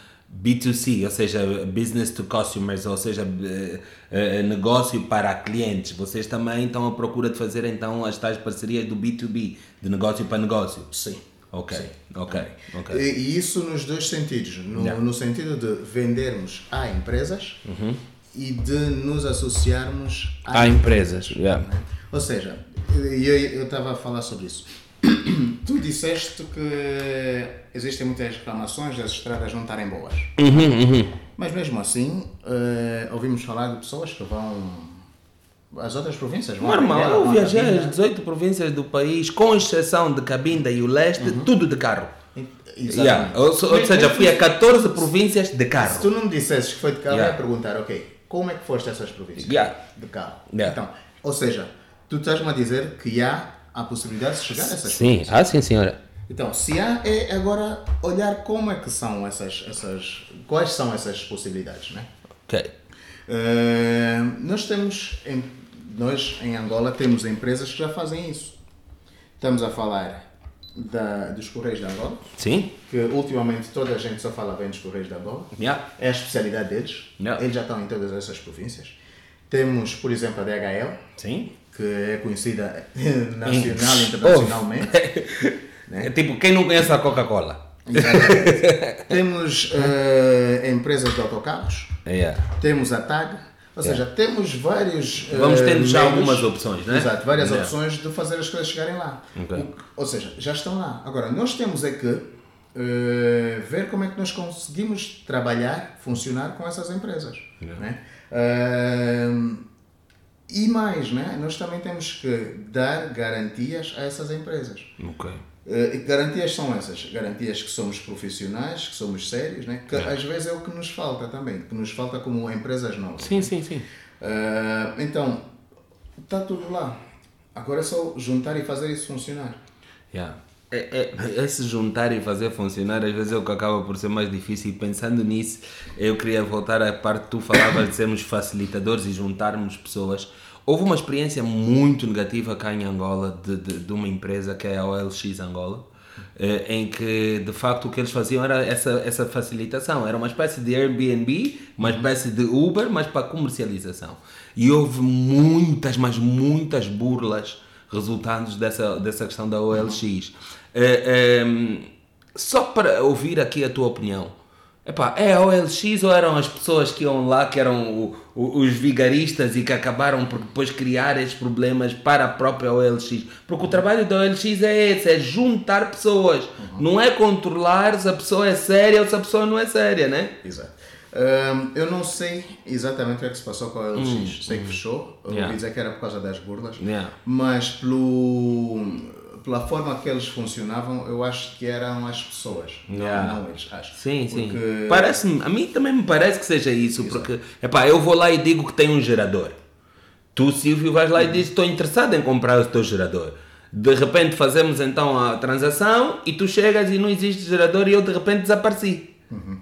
S1: B2C, ou seja, business to customers, ou seja, eh, eh, negócio para clientes. Vocês também estão à procura de fazer então as tais parcerias do B2B, de negócio para negócio.
S2: Sim.
S1: Ok, ok, ok.
S2: E, isso nos dois sentidos. No,
S1: Yeah.
S2: no sentido de vendermos a empresas
S1: Uhum.
S2: e de nos associarmos a
S1: Há empresas, yeah.
S2: né? Ou seja, e eu estava a falar sobre isso. (coughs) tu disseste que existem muitas reclamações das estradas não estarem boas.
S1: Uhum,
S2: Mas mesmo assim, eh, ouvimos falar de pessoas que vão às outras províncias. Vão
S1: Normal, eu viajei as 18 províncias do país, com exceção de Cabinda e o leste, tudo de carro.
S2: Exatamente.
S1: Yeah. Ou, ou seja, fui a 14 províncias de
S2: Se
S1: carro.
S2: tu não me dissesses que foi de carro,
S1: Yeah.
S2: eu ia perguntar, ok, como é que foste a essas províncias?
S1: Yeah.
S2: De carro.
S1: Yeah.
S2: Então, ou seja, tu estás-me a dizer que há a possibilidade de chegar a essas
S1: Sim, ah sim senhora.
S2: Então, se há, é agora olhar como é que são essas, essas quais são essas possibilidades, né?
S1: Ok.
S2: Eh, nós temos, em, nós em Angola temos empresas que já fazem isso. Estamos a falar da, dos Correios de Angola,
S1: Sim?
S2: que ultimamente toda a gente só fala bem dos Correios de Angola.
S1: Yeah.
S2: É a especialidade deles.
S1: Yeah.
S2: Eles já estão em todas essas províncias. Temos, por exemplo, a DHL,
S1: Sim?
S2: Que é conhecida (laughs) nacional e internacionalmente. (laughs)
S1: É tipo, quem não conhece a Coca-Cola?
S2: Exatamente. (laughs) Temos empresas de autocarros,
S1: Yeah.
S2: temos a TAG, ou seja, temos vários. eh,
S1: Vamos tendo já algumas opções, né?
S2: Exato, várias
S1: Yeah.
S2: opções de fazer as coisas chegarem lá.
S1: Ok.
S2: O ou seja, já estão lá. Agora, nós temos é que eh, ver como é que nós conseguimos trabalhar, funcionar com essas empresas. Né? E mais, né? nós também temos que dar garantias a essas empresas.
S1: Ok.
S2: Que garantias são essas? Garantias que somos profissionais, que somos sérios, né? que às vezes é o que nos falta também, que nos falta como empresas novas.
S1: Sim, sim, sim.
S2: Eh, então, está tudo lá. Agora é só juntar e fazer isso funcionar.
S1: Yeah. É, é, esse juntar e fazer funcionar às vezes é o que acaba por ser mais difícil. E pensando nisso eu queria voltar à parte que tu falavas de sermos facilitadores e juntarmos pessoas. Houve uma experiência muito negativa cá em Angola de, de, de uma empresa que é a OLX Angola eh, em que de facto o que eles faziam era essa, essa facilitação. Era uma espécie de Airbnb uma espécie de Uber mas para comercialização. E houve muitas mas muitas burlas resultantes dessa, dessa questão da OLX. Eh, ehm, só para ouvir aqui a tua opinião. Epá, é a OLX ou eram as pessoas que iam lá, que eram o- o- os vigaristas e que acabaram por depois criar esses problemas para a própria OLX? Porque o trabalho da OLX é esse, é juntar pessoas. Não é controlar se a pessoa é séria ou se a pessoa não é séria, né?
S2: Exato. Ahm, eu não sei exatamente o que é que se passou com a LX. sei que fechou. Eu
S1: Hum, Yeah.
S2: ouvi dizer que era por causa das burlas.
S1: Yeah.
S2: Mas pelo, pela forma que eles funcionavam, eu acho que eram as pessoas. não-
S1: Yeah.
S2: Não, eles, acho.
S1: Sim, sim.
S2: Porque-
S1: Parece-me, a mim também me parece que seja isso, porque epá, eu vou lá e digo que tem um gerador. Tu, Silvio, vais lá e dizes estou interessado em comprar o teu gerador. De repente fazemos então a transação e tu chegas e não existe gerador e eu de repente desapareci.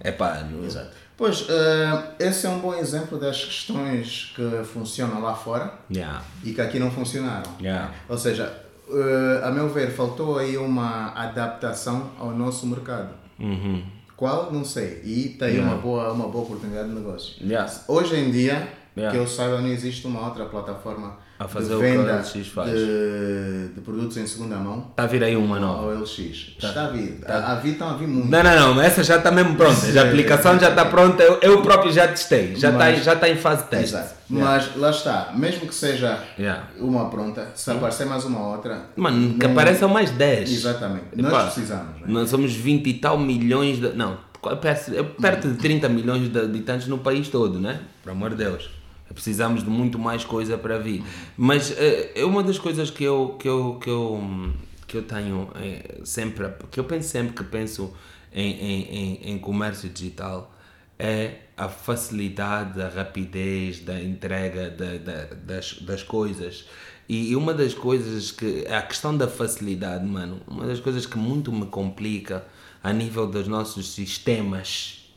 S1: Epá, não...
S2: Exato. Pois, ah, esse é um bom exemplo das questões que funcionam lá fora
S1: Yeah.
S2: e que aqui não funcionaram.
S1: Yeah.
S2: Ou seja, eh, a meu ver, faltou aí uma adaptação ao nosso mercado.
S1: Uhum.
S2: Qual? Não sei. E tem uma, boa, uma boa oportunidade de negócio.
S1: Yeah.
S2: Hoje em dia,
S1: Yeah.
S2: que eu saiba, não existe uma outra plataforma
S1: A fazer
S2: de
S1: o que a
S2: venda
S1: OLX faz.
S2: de, de produtos em segunda mão.
S1: Está a vir aí uma nova.
S2: OLX. Está a vir. A, a vir estão a vir muito.
S1: Não, não, não, essa já está mesmo pronta. A aplicação já está pronta. Eu, eu próprio já testei. Já está
S2: Mas-
S1: já está em fase de teste.
S2: Exato. Mas lá está, mesmo que seja
S1: Yeah.
S2: uma pronta, se aparecer mais uma outra.
S1: Mano, que apareçam mais 10.
S2: Exatamente.
S1: Epá,
S2: Nós precisamos. Né?
S1: Nós somos 20 e tal milhões de. Não, é perto de 30 milhões de habitantes no país todo, né? Por amor de Deus. Precisamos de muito mais coisa para vir. Mas eh, é uma das coisas que eu, que eu, que eu, que eu tenho eh, sempre, que eu penso sempre que penso em, em, em, em comércio digital é a facilidade, a rapidez da entrega da, da- das, das coisas. E uma das coisas que. A questão da facilidade, mano, uma das coisas que muito me complica a nível dos nossos sistemas.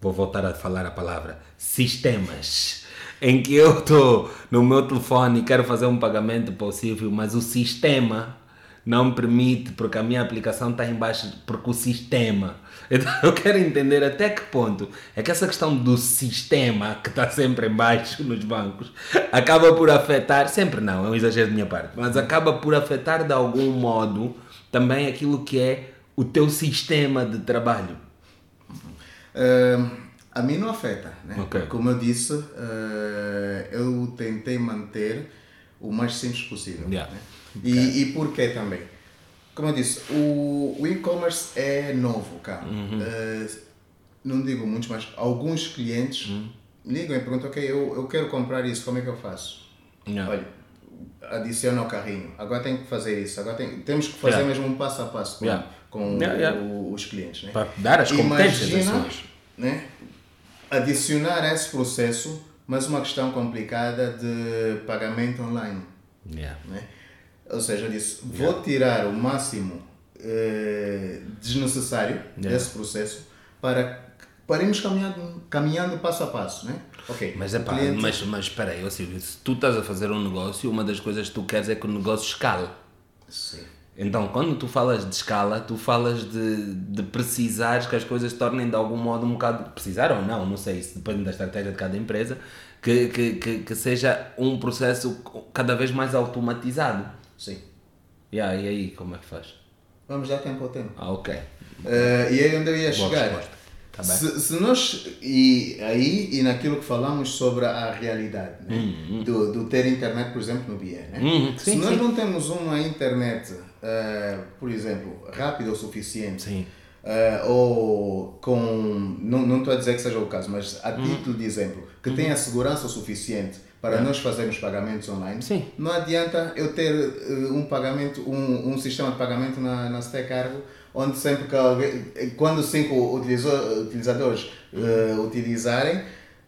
S1: Vou voltar a falar a palavra sistemas. Em que eu estou no meu telefone e quero fazer um pagamento Silvio, mas o sistema não permite, porque a minha aplicação está em baixo, porque o sistema. (laughs) Então eu quero entender até que ponto é que essa questão do sistema que está sempre em baixo nos bancos acaba por afetar, sempre não, é um exagero da minha parte, mas acaba por afetar de algum modo também aquilo que é o teu sistema de trabalho.
S2: Ah, a mim não afeta, né?
S1: Ok.
S2: Como eu disse, ah, eu tentei manter o mais simples possível.
S1: Yeah.
S2: né? E, e porquê também? Como eu disse, o, o e-commerce é novo cá.
S1: Uhum.
S2: Ah, não digo muitos, mas alguns clientes
S1: Uhum.
S2: ligam e perguntam, ok, eu, eu quero comprar isso, como é que eu faço?
S1: Yeah.
S2: Olha, adiciona ao carrinho. Agora tem que fazer isso. Agora tem, temos que fazer
S1: Yeah.
S2: mesmo um passo a passo com,
S1: Yeah.
S2: com
S1: yeah.
S2: o- os clientes. Né?
S1: Para dar as competências
S2: Imagina, né, adicionar esse processo, mas uma questão complicada de pagamento online.
S1: Yeah.
S2: Né? Ou seja, eu disse, vou tirar o máximo eh, desnecessário
S1: Yeah.
S2: desse processo para, para irmos caminhando, caminhando passo a passo. Né? Ok,
S1: Mas é
S2: o
S1: pá,
S2: cliente-
S1: mas, mas espera aí, Silvio, se tu estás a fazer um negócio, uma das coisas que tu queres é que o negócio escale.
S2: Sim.
S1: Então, quando tu falas de escala, tu falas de, de precisares que as coisas se tornem de algum modo um bocado. Precisar ou não, não sei, isso depende da estratégia de cada empresa, que, que, que, que seja um processo cada vez mais automatizado.
S2: Sim.
S1: Yeah, e aí, como é que faz?
S2: Vamos dar tempo ao tempo.
S1: Ah, ok.
S2: Eh, e aí onde eu ia
S1: Boa
S2: chegar.
S1: Tá
S2: se, se nós, e aí e naquilo que falamos sobre a realidade, né? do, do ter internet, por exemplo, no BIE. Né?
S1: Uhum,
S2: se
S1: sim,
S2: nós
S1: sim.
S2: não temos uma internet, eh, por exemplo, rápida o suficiente,
S1: Sim.
S2: eh, ou com. Não, não estou a dizer que seja o caso, mas
S1: Uhum.
S2: a título de exemplo, que tenha segurança o suficiente para nós fazermos pagamentos online,
S1: Sim.
S2: não adianta eu ter eh, um pagamento, um, um sistema de pagamento na, na Cargo, onde sempre que alguém, quando cinco utilizadores eh, utilizarem,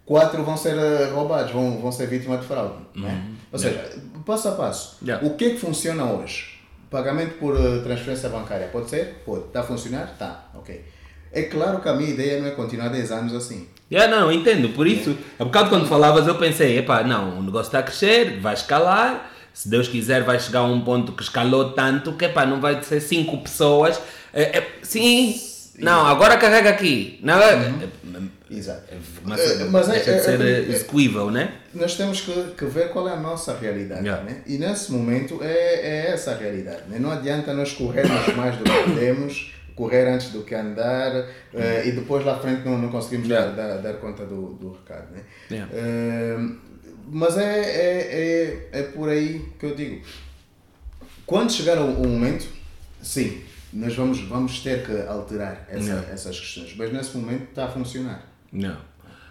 S2: quatro vão ser roubados, vão, vão ser vítimas de fraude. Né? Ou seja, passo a passo,
S1: Yeah.
S2: o que é que funciona hoje? Pagamento por eh, transferência bancária, pode ser? Pode. Está a funcionar? Tá, ok. É claro que a minha ideia não é continuar 10 anos assim.
S1: Yeah, não, entendo. Por isso, há bocado quando falavas, eu pensei, epá, não, o negócio está a crescer, vai escalar. Se Deus quiser, vai chegar a um ponto que escalou tanto que epá, não vai ser cinco pessoas. É, é, sim, não, agora carrega aqui. Não, é, é,
S2: Exato.
S1: mas,
S2: Eh, mas é-
S1: de
S2: é-
S1: ser
S2: é-
S1: execuível, né?
S2: nós temos que, que ver qual é a nossa realidade.
S1: Yeah.
S2: Né? E nesse momento é, é essa a realidade. Né? Não adianta nós corrermos (coughs) mais do que podemos, correr antes do que andar eh, e depois lá à frente não, não conseguimos
S1: Yeah.
S2: dar, dar, conta do, do recado. Né?
S1: Yeah.
S2: Eh, mas é, é, é, é por aí que eu digo. Quando chegar o, o momento, sim, nós vamos, vamos ter que alterar essa-
S1: Yeah.
S2: essas questões. Mas nesse momento está a funcionar.
S1: Não.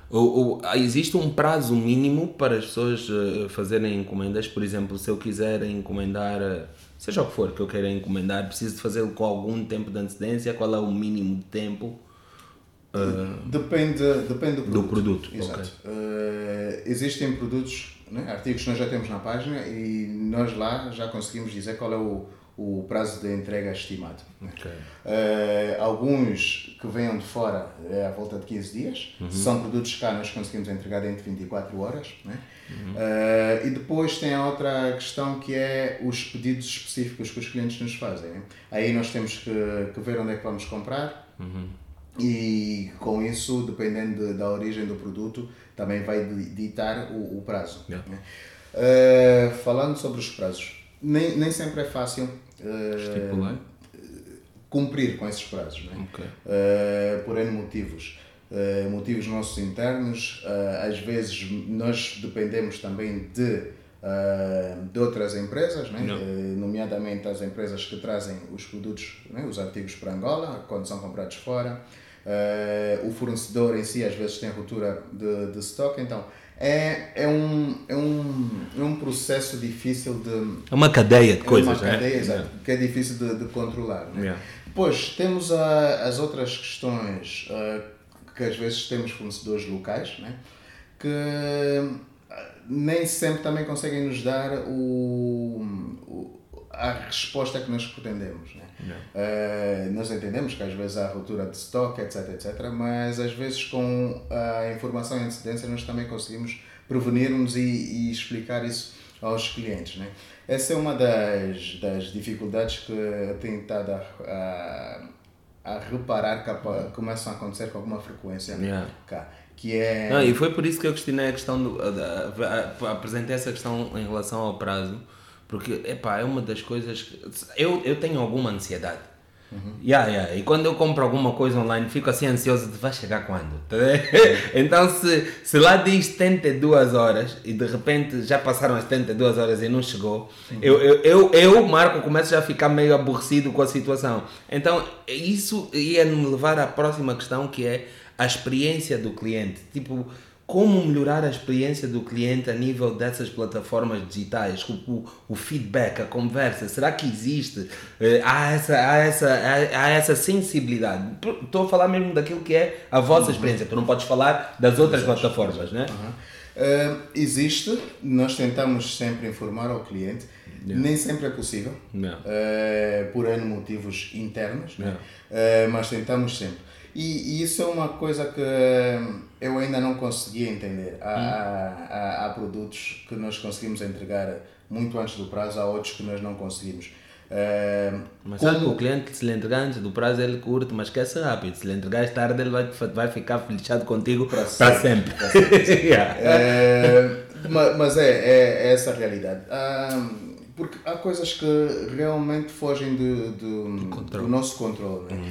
S1: O, o- existe um prazo mínimo para as pessoas eh, fazerem encomendas? Por exemplo, se eu quiser encomendar, eh, seja o que for que eu queira encomendar, preciso de fazê-lo com algum tempo de antecedência? Qual é o mínimo de tempo?
S2: Depende, depende do produto.
S1: Do produto,
S2: Exato.
S1: ok.
S2: Eh, existem produtos, né, artigos que nós já temos na página e nós lá já conseguimos dizer qual é o, o prazo de entrega estimado. né.
S1: Ok.
S2: Eh, alguns que venham de fora é à volta de 15 dias.
S1: Uhum.
S2: Se são produtos cá, nós conseguimos entregar dentro de 24 horas. Né? Eh, e depois tem a outra questão que é os pedidos específicos que os clientes nos fazem. né? Aí nós temos que, que ver onde é que vamos comprar. E com isso, dependendo de- da origem do produto, também vai di- ditar o, o prazo.
S1: Yeah.
S2: né? Eh, falando sobre os prazos, nem, nem sempre é fácil
S1: Estipular?
S2: cumprir com esses prazos, né?
S1: Ok.
S2: Eh, por N motivos. Eh, motivos nossos internos, às vezes nós dependemos também de, de outras empresas?
S1: Não.
S2: Eh, nomeadamente as empresas que trazem os produtos, né? os artigos para Angola, quando são comprados fora. O fornecedor em si às vezes tem ruptura de, de stock, então é, é, um, é, um, é um processo difícil de,
S1: É uma cadeia de
S2: é
S1: coisas,
S2: uma cadeia,
S1: né?
S2: exato, que é difícil de, de controlar. Né?
S1: Yeah.
S2: Depois temos a- as outras questões ah, que às vezes temos fornecedores locais né? que ah, nem sempre também conseguem nos dar o, o- a resposta que nós pretendemos. Né? Ah, nós entendemos que às vezes há ruptura de stock, etc, etc, mas às vezes com a informação em antecedência nós também conseguimos prevenir-nos e, e explicar isso aos clientes. Né? Essa é uma das, das dificuldades que eu tenho estado a, a, a reparar que apa- começam a acontecer com alguma frequência
S1: Yeah.
S2: cá. Que é.
S1: Não, e foi por isso que eu questionei a questão do. a- a- a- apresentei essa questão em relação ao prazo, porque epá, é uma das coisas que. Eu, eu tenho alguma ansiedade. Yeah, yeah. E quando eu compro alguma coisa online, fico assim ansioso de vai chegar quando? (laughs) Então, se, se lá diz 72 horas e de repente já passaram as 72 horas e não chegou, eu, eu, eu, eu, Marco, começo já a ficar meio aborrecido com a situação. Então, isso ia me levar à próxima questão que é a experiência do cliente. Tipo, como melhorar a experiência do cliente a nível dessas plataformas digitais? O, o, feedback, a conversa, será que existe? Eh, há, essa, há, essa, há, essa sensibilidade? Estou a falar mesmo daquilo que é a vossa experiência, tu não podes falar das outras plataformas, né?
S2: Aham. Ah, existe, nós tentamos sempre informar ao cliente, nem sempre é possível, ah, por N motivos internos, né? Ah, mas tentamos sempre. E, e isso é uma coisa que eu ainda não consegui entender. Há, há, há- há produtos que nós conseguimos entregar muito antes do prazo, há outros que nós não conseguimos. Eh,
S1: Mas sabe que o cliente, se lhe entregar antes do prazo, ele curte, mas esquece rápido. Se lhe entregares tarde, ele vai, vai ficar felichado contigo para sempre.
S2: sempre. (laughs)
S1: Yeah.
S2: Ma- mas é, é, é essa a realidade. Porque há coisas que realmente fogem do, do, do nosso controle. né?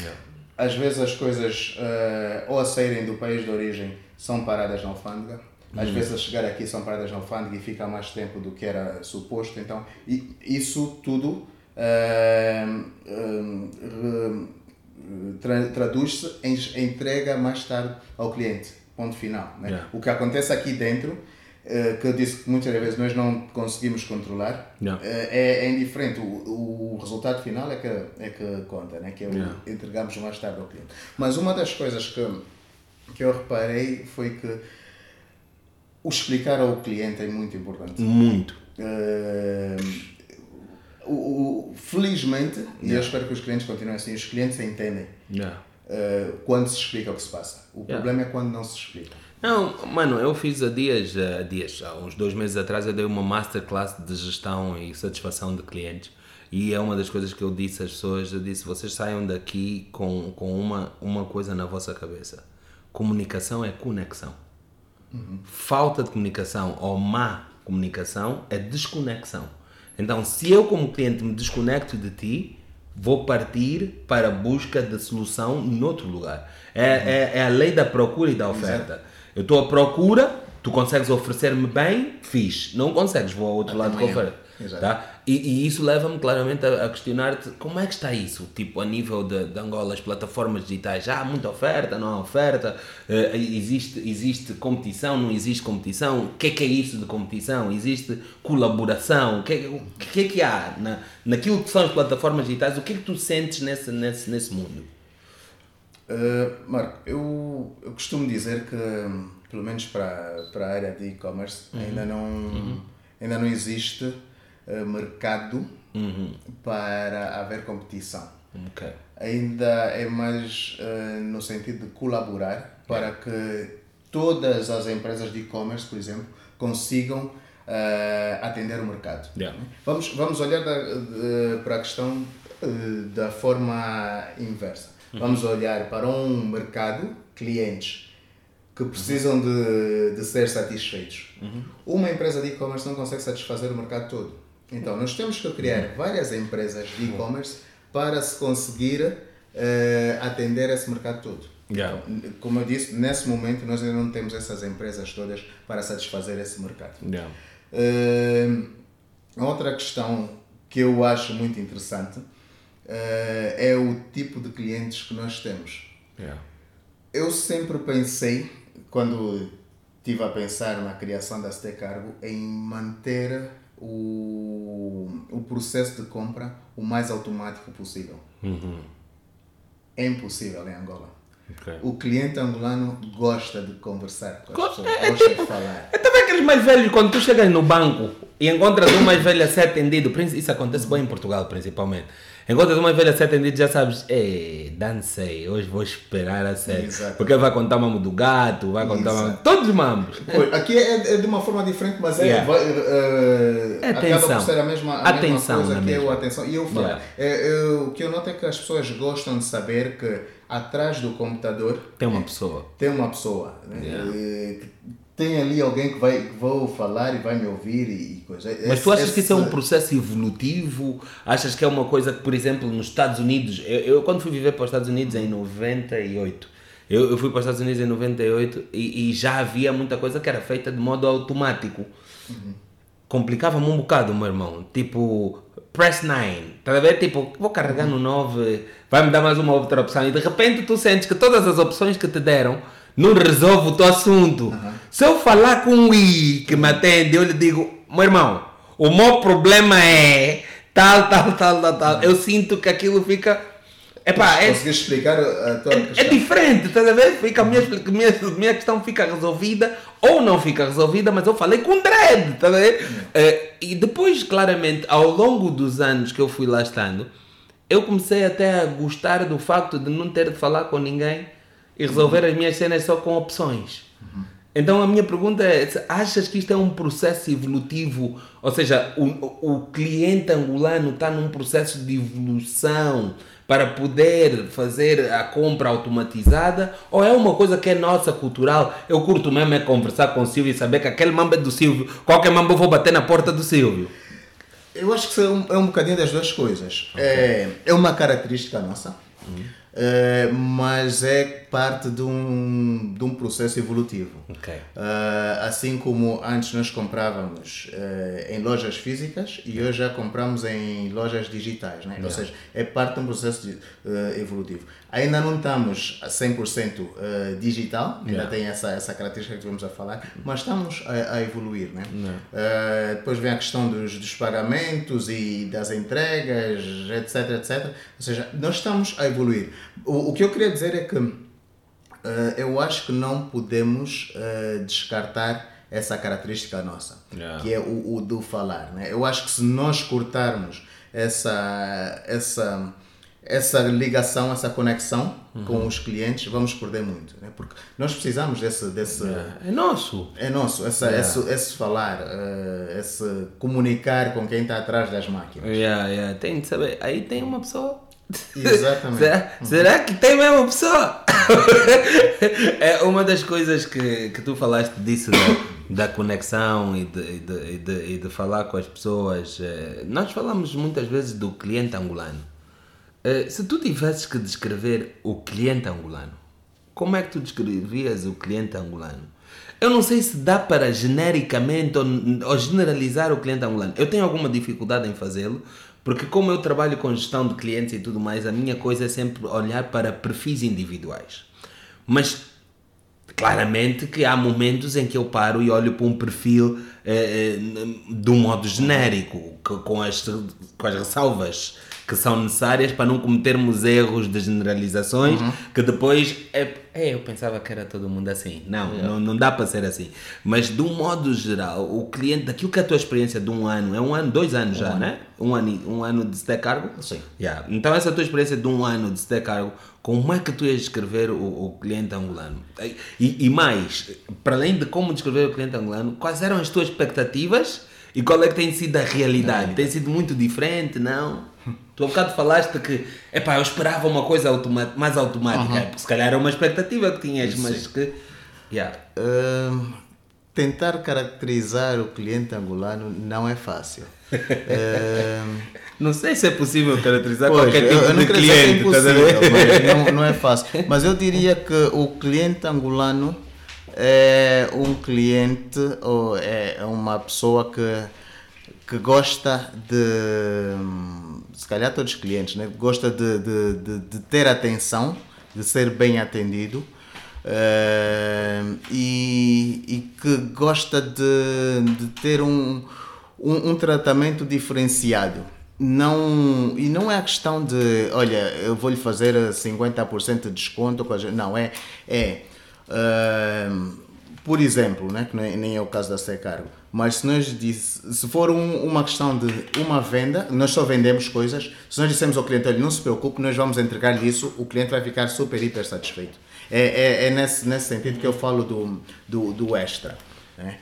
S2: Às vezes as coisas, ah, ou a saírem do país de origem, são paradas na alfândega. Às vezes a chegar aqui são paradas na alfândega e fica mais tempo do que era suposto. Então, isso tudo re- tra- traduz-se em entrega mais tarde ao cliente. Ponto final. né?
S1: Yeah.
S2: O que acontece aqui dentro, que eu disse que muitas vezes nós não conseguimos controlar,
S1: Yeah.
S2: eh, é, é indiferente. O, o resultado final é que, é que conta, né? que é o
S1: Yeah.
S2: entregamos mais tarde ao cliente. Mas uma das coisas que, que eu reparei foi que o explicar ao cliente é muito importante.
S1: Muito.
S2: Eh, o, o- felizmente, e eu espero que os clientes continuem assim, os clientes entendem
S1: Yeah.
S2: eh, quando se explica o que se passa. O
S1: Yeah.
S2: problema é quando não se explica.
S1: Não, mano, eu fiz há dias, há dias, há uns dois meses atrás, eu dei uma masterclass de gestão e satisfação de clientes. E é uma das coisas que eu disse às pessoas, eu disse, vocês saiam daqui com, com uma, uma coisa na vossa cabeça. Comunicação é conexão. Falta de comunicação ou má comunicação é desconexão. Então, se eu como cliente me desconecto de ti, vou partir para a busca de solução noutro lugar. É, é, é a lei da procura e da oferta. Eu estou à procura, tu consegues oferecer-me bem, fiz. Não consegues, vou ao outro lado com a
S2: amanhã.
S1: oferta.
S2: Exato.
S1: Tá? E, e isso leva-me claramente a, a questionar-te como é que está isso, tipo, a nível de, de Angola, as plataformas digitais, já há muita oferta, não há oferta, eh, existe, existe competição, não existe competição, o que é que é isso de competição? Existe colaboração, o que, é- o que é que há na, naquilo que são as plataformas digitais, o que é que tu sentes nesse, nesse, nesse mundo?
S2: Uh, Marco, eu, eu costumo dizer que, pelo menos para, para a área de e-commerce, ainda, não, ainda não existe uh, mercado para haver competição.
S1: Ok.
S2: Ainda é mais uh, no sentido de colaborar para que todas as empresas de e-commerce, por exemplo, consigam atender o mercado.
S1: Yeah.
S2: Vamos, vamos olhar da- de- para a questão da forma inversa. Vamos olhar para um mercado, clientes que precisam de, de ser satisfeitos. Uma empresa de e-commerce não consegue satisfazer o mercado todo. Então, nós temos que criar várias empresas de e-commerce para se conseguir eh, atender esse mercado todo.
S1: Yeah.
S2: Então, como eu disse, nesse momento nós ainda não temos essas empresas todas para satisfazer esse mercado.
S1: Yeah.
S2: Uh, outra questão que eu acho muito interessante uh, é o tipo de clientes que nós temos.
S1: Yeah.
S2: Eu sempre pensei, quando estive a pensar na criação da ST Cargo, em manter o, o processo de compra o mais automático possível. É impossível em Angola.
S1: Ok.
S2: O cliente angolano gosta de conversar com as pessoas,
S1: é
S2: gosta
S1: tipo-
S2: de falar.
S1: É também aqueles mais velhos, quando tu chegas no banco e encontras um mais velho a ser atendido, isso acontece bem em Portugal principalmente. Encontras um mais velho a ser atendido, já sabes, ei, dancei, hoje vou esperar a sério.
S2: Exato.
S1: Porque vai contar o mamo do gato, vai contar o mamo, todos os mamos.
S2: Pois, Aqui é, é de uma forma diferente, mas é,
S1: Yeah.
S2: vai, eh,
S1: É
S2: acaba
S1: atenção.
S2: por ser a mesma, a
S1: Atenção
S2: mesma coisa que é o
S1: mesma.
S2: atenção. E eu falo,
S1: Yeah.
S2: é, é, o que eu noto é que as pessoas gostam de saber que atrás do computador
S1: Tem uma pessoa.
S2: tem uma pessoa. né?
S1: Yeah.
S2: Tem ali alguém que vai que vou falar e vai me ouvir e, e coisa.
S1: Mas tu achas que isso é um
S2: Esse-
S1: processo evolutivo? Achas que é uma coisa que, por exemplo, nos Estados Unidos, eu, eu quando fui viver para os Estados Unidos em 98, eu, eu fui para os Estados Unidos em 98 e, e já havia muita coisa que era feita de modo automático. Complicava-me um bocado, meu irmão. Tipo, press 9. Estás a ver? Tipo, vou carregar no 9, vai-me dar mais uma outra opção. E de repente tu sentes que todas as opções que te deram não resolve o teu assunto. Se eu falar com o I que me atende, eu lhe digo, meu irmão, o meu problema é tal, tal, tal, tal, tal. Eu sinto que aquilo fica. Epá, é,
S2: Conseguiste explicar a tua
S1: é,
S2: questão?
S1: é diferente, estás a ver? Fica, a minha, minha, minha questão fica resolvida ou não fica resolvida, mas eu falei com dread, estás a ver? Eh, e depois, claramente, ao longo dos anos que eu fui lá estando, eu comecei até a gostar do facto de não ter de falar com ninguém e resolver as minhas cenas só com opções. Então a minha pergunta é: achas que isto é um processo evolutivo? Ou seja, o, o cliente angolano está num processo de evolução para poder fazer a compra automatizada? Ou é uma coisa que é nossa, cultural? Eu curto mesmo é conversar com o Silvio e saber que aquele mambo é do Silvio. Qualquer mambo eu vou bater na porta do Silvio.
S2: Eu acho que é um, é um bocadinho das duas coisas. É, é uma característica nossa, é, mas é parte de um, de um processo evolutivo.
S1: Ok.
S2: Ah, assim como antes nós comprávamos eh, em lojas físicas e hoje já compramos em lojas digitais, né? ou seja, é parte de um processo de- evolutivo. Ainda não estamos a 100% eh, digital, ainda
S1: Yeah.
S2: tem essa, essa característica que vamos a falar, mas estamos a, a evoluir. Né? Eh, depois vem a questão dos, dos pagamentos e das entregas, etc, etc. Ou seja, nós estamos a evoluir. O, o que eu queria dizer é que Uh, eu acho que não podemos uh, descartar essa característica nossa,
S1: Yeah.
S2: que é o, o do falar. Né? Eu acho que se nós cortarmos essa, essa, essa ligação, essa conexão com os clientes, vamos perder muito. Né? Porque nós precisamos desse. desse
S1: É nosso.
S2: É nosso, essa,
S1: Yeah.
S2: esse, esse falar, uh, esse comunicar com quem está atrás das máquinas.
S1: Yeah, yeah. Tem de saber. Aí tem uma pessoa.
S2: Exatamente. (laughs)
S1: será, será que tem mesmo uma pessoa? (laughs) é uma das coisas que, que tu falaste disso, da, da conexão e de, e, de, e, de, e de falar com as pessoas. eh, Nós falamos muitas vezes do cliente angolano. Eh, Se tu tivesses que descrever o cliente angolano, como é que tu descrevias o cliente angolano? Eu não sei se dá para genericamente ou, ou generalizar o cliente angolano. Eu tenho alguma dificuldade em fazê-lo, porque como eu trabalho com gestão de clientes e tudo mais, a minha coisa é sempre olhar para perfis individuais. Mas claramente que há momentos em que eu paro e olho para um perfil eh, eh, de um modo genérico, com as, com as ressalvas que são necessárias para não cometermos erros de generalizações que depois é, é, eu pensava que era todo mundo assim. Não, não, não dá para ser assim. Mas de um modo geral, o cliente, daquilo que é a tua experiência de um ano, é um ano, dois anos já, né? Um ano, um ano de se ter cargo?
S2: Sim.
S1: Yeah. Então essa tua experiência de um ano de se ter cargo, como é que tu ias descrever o, o cliente angolano? E, e mais, para além de como descrever o cliente angolano, quais eram as tuas expectativas e qual é que tem sido a realidade? Tem sido muito diferente, não? Tu há bocado falaste que, epá, eu esperava uma coisa automa mais automática, porque se calhar era uma expectativa que tinhas, mas que... Yeah.
S2: Hum, tentar caracterizar o cliente angolano não é fácil. Hum, (laughs)
S1: Não sei se é possível caracterizar
S2: pois,
S1: qualquer
S2: eu,
S1: tipo
S2: eu não
S1: de
S2: é
S1: cliente,
S2: mas (laughs) não, não é fácil. Mas eu diria que o cliente angolano é um cliente ou é uma pessoa que, que gosta de, se calhar todos os clientes, né? gosta de, de, de, de ter atenção, de ser bem atendido. eh, e, e que gosta de, de ter um, um, um tratamento diferenciado. Não, e não é a questão de, olha, eu vou lhe fazer 50% de desconto, não, é, é ahm, por exemplo, né, que nem é o caso da Secargo, mas se nós disse, se for um- uma questão de uma venda, nós só vendemos coisas, se nós dissemos ao cliente, olha, não se preocupe, nós vamos entregar-lhe isso, o cliente vai ficar super, hiper satisfeito. É, é, é nesse, nesse sentido que eu falo do, do, do extra. Né?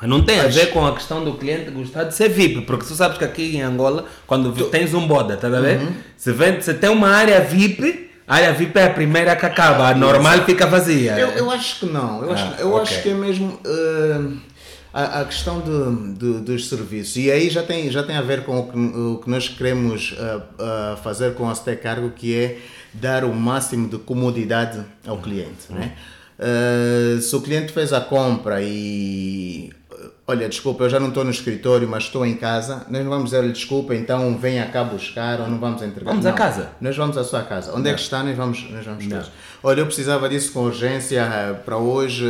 S1: Mas não tem a ver com a questão do cliente gostar de ser VIP, porque tu sabes que aqui em Angola, quando tens um boda, tá a ver?
S2: Uhum.
S1: Se, vende, se tem uma área VIP, a área VIP é a primeira que acaba, a normal fica vazia.
S2: Eu, eu acho que não. Eu,
S1: Ah,
S2: acho, eu
S1: ok.
S2: acho que é mesmo uh, a, a questão de, de- dos serviços. E aí já tem, já tem a ver com o que, o que nós queremos uh, uh, fazer com a STE Cargo, que é dar o máximo de comodidade ao cliente. Né? Uh, se o cliente fez a compra e. Olha, desculpa, eu já não estou no escritório, mas estou em casa. Nós não vamos dizer-lhe desculpa, então venha cá buscar ou não vamos entregar.
S1: Vamos à
S2: Não.
S1: casa.
S2: Nós vamos à sua casa. Onde é que está? Nós vamos, nós vamos. Olha, eu precisava disso com urgência eh, para hoje.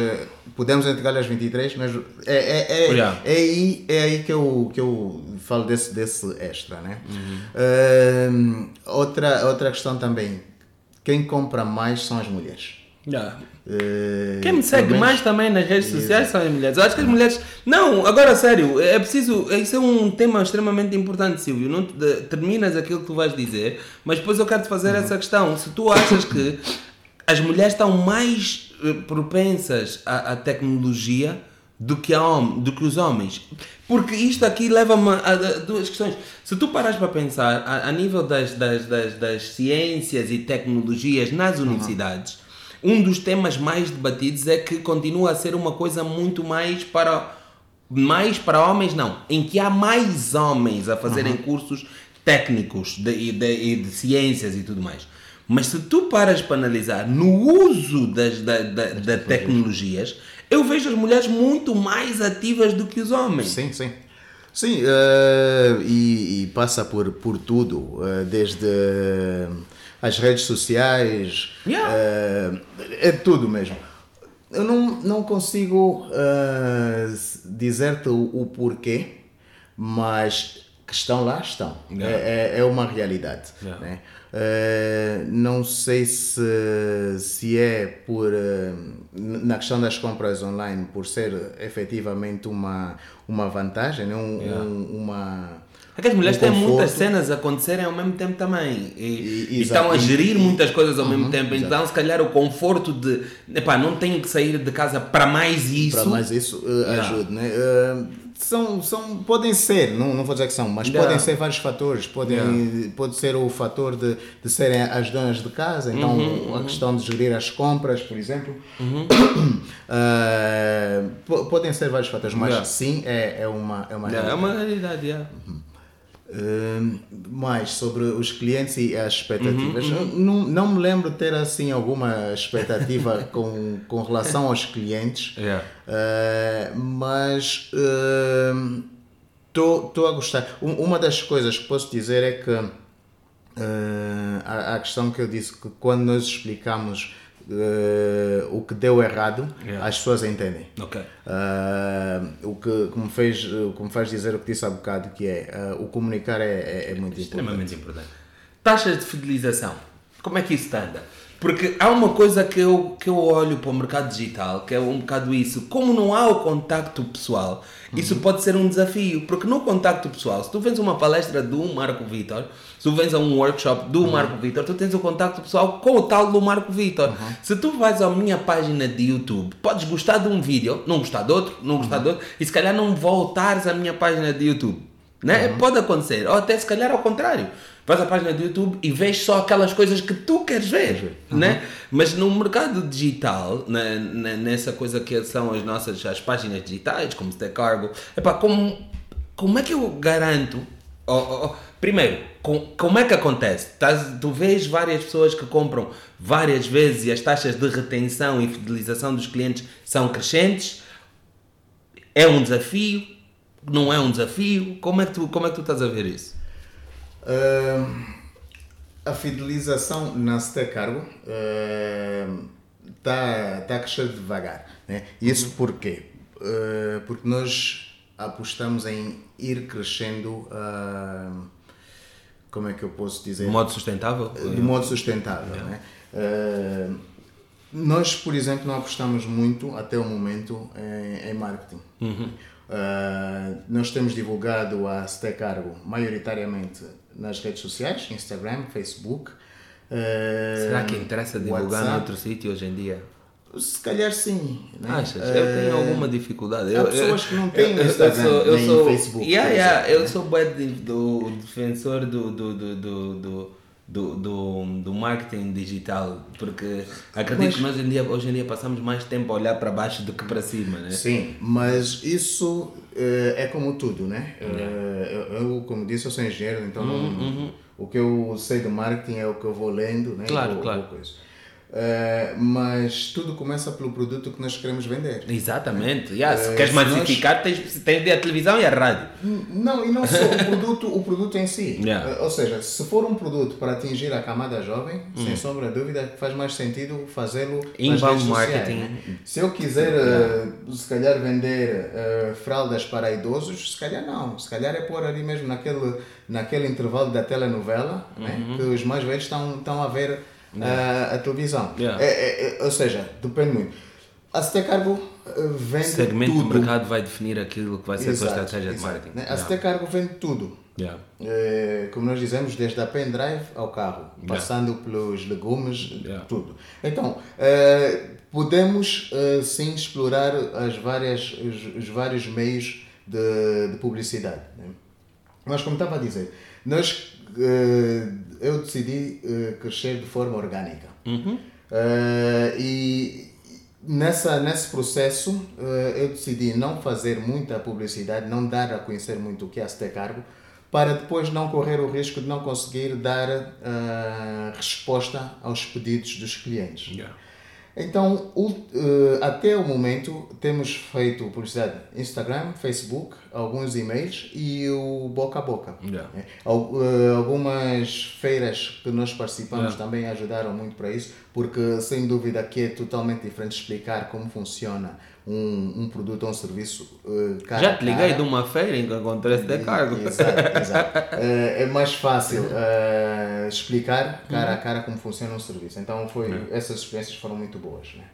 S2: Podemos entregar às 23? Mas é, é, é,
S1: Yeah.
S2: é aí, é aí que, eu, que eu falo desse, desse extra, né?
S1: Uhum.
S2: Ahm, outra, outra questão também. Quem compra mais são as mulheres.
S1: Yeah.
S2: Eh,
S1: Quem me segue mais também nas redes sociais são as mulheres. Eu acho que as mulheres. Não, agora sério, é preciso. Isso é um tema extremamente importante, Silvio. Não te- terminas aquilo que tu vais dizer, mas depois eu quero te fazer essa questão. Se tu achas que as mulheres estão mais eh, propensas à, à tecnologia do que, a hom- do que os homens. Porque isto aqui leva-me a, a duas questões. Se tu paras para pensar a, a nível das, das, das, das ciências e tecnologias nas universidades, um dos temas mais debatidos é que continua a ser uma coisa muito mais para mais para homens não, em que há mais homens a fazerem cursos técnicos de, e de, e de ciências e tudo mais. Mas se tu paras para analisar no uso das, da, da, da tecnologias, eu vejo as mulheres muito mais ativas do que os homens.
S2: Sim, sim. Sim, eh, e, e passa por, por tudo, eh, desde as redes sociais,
S1: Yeah.
S2: eh, é tudo mesmo. Eu não, não consigo eh, dizer-te o, o porquê, mas que estão lá, estão.
S1: Yeah.
S2: É, é, é uma realidade.
S1: Yeah.
S2: né? Eh, não sei se, se é por eh, na questão das compras online por ser efetivamente uma, uma vantagem, né? um,
S1: Yeah.
S2: um- uma
S1: É que as mulheres têm muitas cenas a acontecerem ao mesmo tempo também. E,
S2: E-
S1: e estão a gerir muitas coisas ao mesmo
S2: Uhum,
S1: tempo.
S2: exato.
S1: Então, se calhar, o conforto de. Epá, não tenho que sair de casa para mais isso.
S2: para mais isso eh,
S1: Yeah.
S2: ajuda, né? Eh, são, são, podem ser, não, não vou dizer que são, mas
S1: Yeah.
S2: podem ser vários fatores. Podem, Pode ser o fator de, de serem as donas de casa, então
S1: Uhum,
S2: a questão de gerir as compras, por exemplo. (coughs) Eh, po- podem ser vários fatores, mas
S1: Yeah.
S2: sim, é, é uma, é uma
S1: Yeah, é
S2: realidade.
S1: uma realidade, yeah.
S2: Uh, mais sobre os clientes e as expectativas.
S1: Uhum,
S2: Eu Não, não me lembro de ter assim alguma expectativa (laughs) com, com relação aos clientes,
S1: Yeah.
S2: Uh, mas estou a gostar. Um- uma das coisas que posso dizer é que uh, a, a questão que eu disse que quando nós explicamos uh, o que deu errado,
S1: Yeah.
S2: as pessoas entendem.
S1: Ok.
S2: Ah, o que, que, me fez, o que me faz dizer o que disse há bocado, que é ah, o comunicar é, é, é muito importante.
S1: Extremamente importante. Taxas de fidelização. Como é que isso anda? Porque há uma coisa que eu, que eu olho para o mercado digital, que é um bocado isso. Como não há o contacto pessoal, isso pode ser um desafio. Porque no contacto pessoal, se tu a uma palestra do Marco Vitor, tu vens a um workshop do Marco Vitor, tu tens o contacto pessoal com o tal do Marco Vitor. Se tu vais à minha página de YouTube, podes gostar de um vídeo, não gostar de outro, não gostar de outro, e se calhar não voltares à minha página de YouTube. Né? Pode acontecer, ou até se calhar ao contrário. Vais à página do YouTube e vês só aquelas coisas que tu queres ver. Né? Mas no mercado digital, na- na- nessa coisa que são as nossas as páginas digitais, como Stack Cargo, epá, como, como é que eu garanto? oh, oh, primeiro, com- como é que acontece? Tás- tu vês várias pessoas que compram várias vezes e as taxas de retenção e fidelização dos clientes são crescentes. É um desafio? Não é um desafio? Como é que tu, como é que tu estás a ver isso?
S2: Ah, a fidelização na Cargo está tá a crescer devagar. Né? Isso porquê? Ah, porque nós apostamos em ir crescendo. ah, como é que eu posso dizer?
S1: De modo sustentável?
S2: de modo sustentável. Né? Eh, nós, por exemplo, não apostamos muito até o momento em, em marketing. Eh, nós temos divulgado a Ste Cargo maioritariamente nas redes sociais, Instagram, Facebook. eh,
S1: Será que interessa divulgar
S2: WhatsApp.
S1: noutro sítio hoje em dia?
S2: Se calhar sim. Né?
S1: Achas? Eu
S2: Eh,
S1: tenho alguma dificuldade.
S2: há
S1: Eu-
S2: pessoas
S1: eu-
S2: que não têm
S1: eu- eu
S2: Instagram
S1: sou- eu
S2: nem
S1: sou-
S2: Facebook,
S1: Yeah, yeah, eu sou bué de- do defensor do, do, do, do, do, do, do, marketing digital, porque acredito
S2: Mas-
S1: que nós hoje em, dia, hoje em dia passamos mais tempo a olhar para baixo do que para cima, né?
S2: Sim, mas isso eh, é como tudo, né? Eh, eu, eu, como disse, eu sou engenheiro, então não- o que eu sei do marketing é o que eu vou lendo, né?
S1: Claro,
S2: Vou-
S1: claro.
S2: vou Eh, mas tudo começa pelo produto que nós queremos vender.
S1: Exatamente. Yeah, se
S2: Eh,
S1: queres
S2: se nós-
S1: massificar, tens, tens de à televisão e à rádio.
S2: Não, e não só o (laughs) produto, o produto em si.
S1: Yeah.
S2: Eh, Ou seja, se for um produto para atingir a camada jovem, sem sombra de dúvida, faz mais sentido fazê-lo redes sociais,
S1: marketing.
S2: né? Se eu quiser, eh, se calhar, vender fraldas para idosos, se calhar não. Se calhar é pôr ali mesmo naquele, naquele intervalo da telenovela, né? que os mais velhos estão a ver eh, a televisão.
S1: Yeah.
S2: É- é- é- ou seja, depende muito. A Cargo eh, vende
S1: O segmento
S2: tudo.
S1: do mercado vai definir aquilo que vai ser a tua
S2: Exato,
S1: estratégia de
S2: exato,
S1: marketing.
S2: né? A
S1: Yeah.
S2: Cité Cargo vende tudo.
S1: Yeah.
S2: Eh, como nós dizemos, desde a pendrive ao carro, passando pelos legumes,
S1: Yeah.
S2: tudo. Então, eh, podemos sim explorar as várias, os, os vários meios de, de publicidade. né? Mas, como estava a dizer, nós, eu decidi eh, crescer de forma orgânica. Eh, e nessa, nesse processo, eh, eu decidi não fazer muita publicidade, não dar a conhecer muito o que é a Cargo, para depois não correr o risco de não conseguir dar eh, resposta aos pedidos dos clientes.
S1: Yeah.
S2: Então, eh, até o momento, temos feito publicidade Instagram, Facebook, alguns e-mails e o boca a boca.
S1: Yeah.
S2: É, eh, Algumas feiras que nós participamos
S1: Yeah.
S2: também ajudaram muito para isso, porque sem dúvida que é totalmente diferente explicar como funciona um, um produto ou um serviço. eh, cara
S1: Já te liguei
S2: cara.
S1: de uma feira em que encontrei de cargo.
S2: Exato, (laughs) exato. Eh, é mais fácil eh, explicar cara a cara como funciona um serviço. Então foi, essas experiências foram muito boas. Né?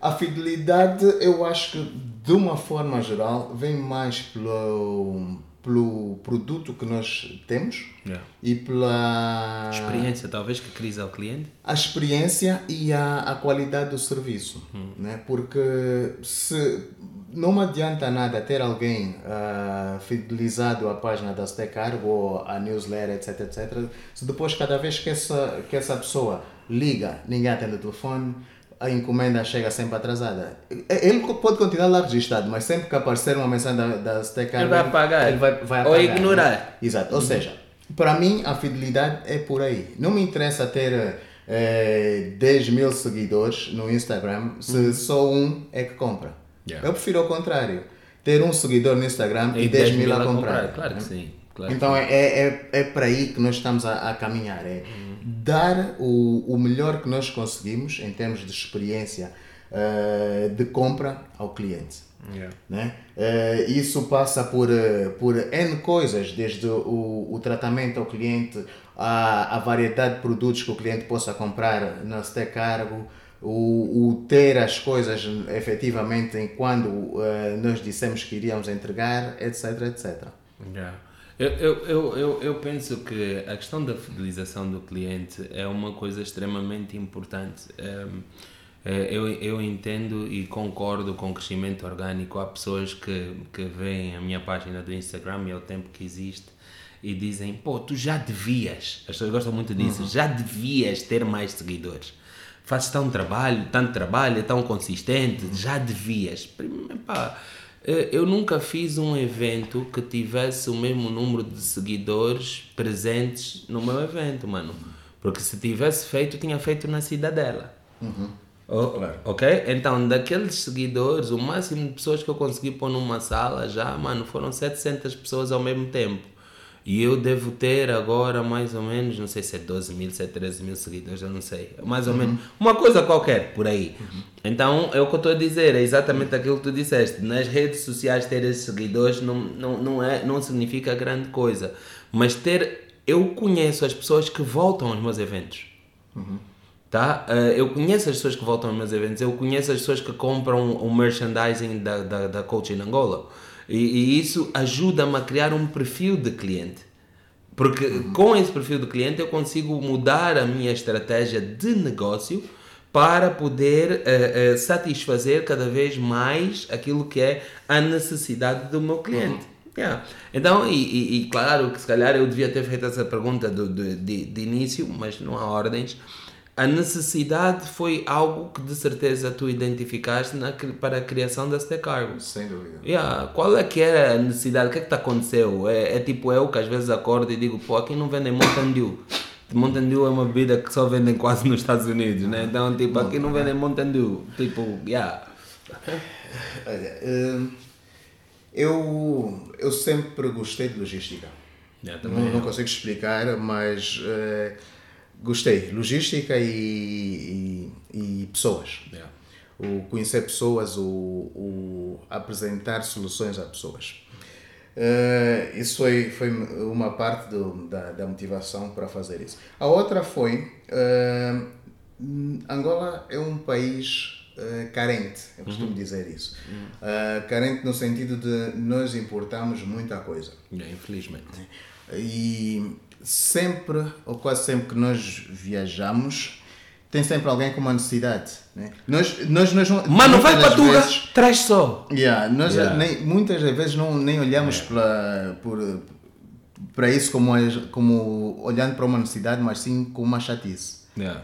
S2: A fidelidade, eu acho que de uma forma geral, vem mais pelo, pelo produto que nós temos
S1: Yeah.
S2: e pela
S1: Experiência, talvez, que crise ao cliente.
S2: a experiência e a, a qualidade do serviço. Né? Porque se não adianta nada ter alguém ah, fidelizado à página da ST Cargo ou à newsletter, etc, etc, se depois cada vez que essa, que essa pessoa liga, ninguém atende o telefone, a encomenda chega sempre atrasada. Ele pode continuar lá registrado, mas sempre que aparecer uma mensagem da, da
S1: Ele vai apagar.
S2: Ele vai, vai
S1: Ou
S2: apagar,
S1: ignorar.
S2: né? Exato. Ou seja, para mim a fidelidade é por aí. Não me interessa ter eh, 10 mil seguidores no Instagram se só um é que compra.
S1: Yeah.
S2: Eu prefiro ao contrário. Ter um seguidor no Instagram e, 10 mil a comprar.
S1: Claro que sim. Claro
S2: Então é, é, é, para aí que nós estamos a, a caminhar. É dar o, o melhor que nós conseguimos em termos de experiência eh, de compra ao cliente.
S1: yeah.
S2: Né? Eh, isso passa por, eh, por N coisas, desde o, o tratamento ao cliente, a, a variedade de produtos que o cliente possa comprar na ST Cargo, o, o ter as coisas efetivamente em quando eh, nós dissemos que iríamos entregar, etc, etc.
S1: Yeah. Eu, eu, eu, eu, penso que a questão da fidelização do cliente é uma coisa extremamente importante. Ehm, eh, eu, eu entendo e concordo com o crescimento orgânico. Há pessoas que, que veem a minha página do Instagram e é o tempo que existe e dizem: pô, tu já devias. As pessoas gostam muito disso, já devias ter mais seguidores. Fazes tão trabalho, tanto trabalho, é tão consistente, já devias. Pá, eu nunca fiz um evento que tivesse o mesmo número de seguidores presentes no meu evento, mano. Porque se tivesse feito, tinha feito na cidadela. O- Ok? Então, daqueles seguidores, o máximo de pessoas que eu consegui pôr numa sala já, mano, foram 700 pessoas ao mesmo tempo. E eu devo ter agora mais ou menos, não sei se é 12 mil, se é 13 mil seguidores, eu não sei. Mais ou menos, uma coisa qualquer por aí. Então, é o que eu estou a dizer, é exatamente aquilo que tu disseste. Nas redes sociais ter esses seguidores não, não, não, é, não significa grande coisa. Mas ter. Eu conheço as pessoas que voltam aos meus eventos. Tá? Eh, eu conheço as pessoas que voltam aos meus eventos, eu conheço as pessoas que compram o merchandising da, da, da Coach in Angola. E, e isso ajuda-me a criar um perfil de cliente. Porque com esse perfil de cliente eu consigo mudar a minha estratégia de negócio para poder eh, eh, satisfazer cada vez mais aquilo que é a necessidade do meu cliente. Yeah. Então, e, e- e claro que se calhar eu devia ter feito essa pergunta do, do- de, de início, mas não há ordens. A necessidade foi algo que de certeza tu identificaste na, para a criação da ST Cargo.
S2: Sem dúvida.
S1: Yeah. Qual é que era a necessidade? O que é que está aconteceu? É, é tipo eu que às vezes acordo e digo, pô, aqui não vendem Mountain Dew. Mountain Dew é uma bebida que só vendem quase nos Estados Unidos, né? Então, tipo, aqui não vendem Mountain Dew. Tipo, yeah.
S2: Olha, hum, eu, eu sempre gostei de logística.
S1: Yeah,
S2: Não, não consigo explicar, mas eh, gostei. Logística e, e, e pessoas.
S1: Yeah.
S2: O conhecer pessoas, o, o apresentar soluções a pessoas. Eh, isso foi, foi uma parte do, da, da motivação para fazer isso. A outra foi: eh, Angola é um país eh, carente, eu costumo dizer isso. Eh, carente no sentido de nós importamos muita coisa.
S1: Infelizmente.
S2: E sempre, ou quase sempre que nós viajamos, tem sempre alguém com uma necessidade. Né? Nós, nós, nós não,
S1: Mano, vai para Tuga,
S2: vezes-
S1: traz só.
S2: Yeah, nós
S1: Yeah.
S2: Nem, muitas das vezes não, nem olhamos para, por, para isso como, as- como olhando para uma necessidade, mas sim como uma chatice.
S1: Yeah.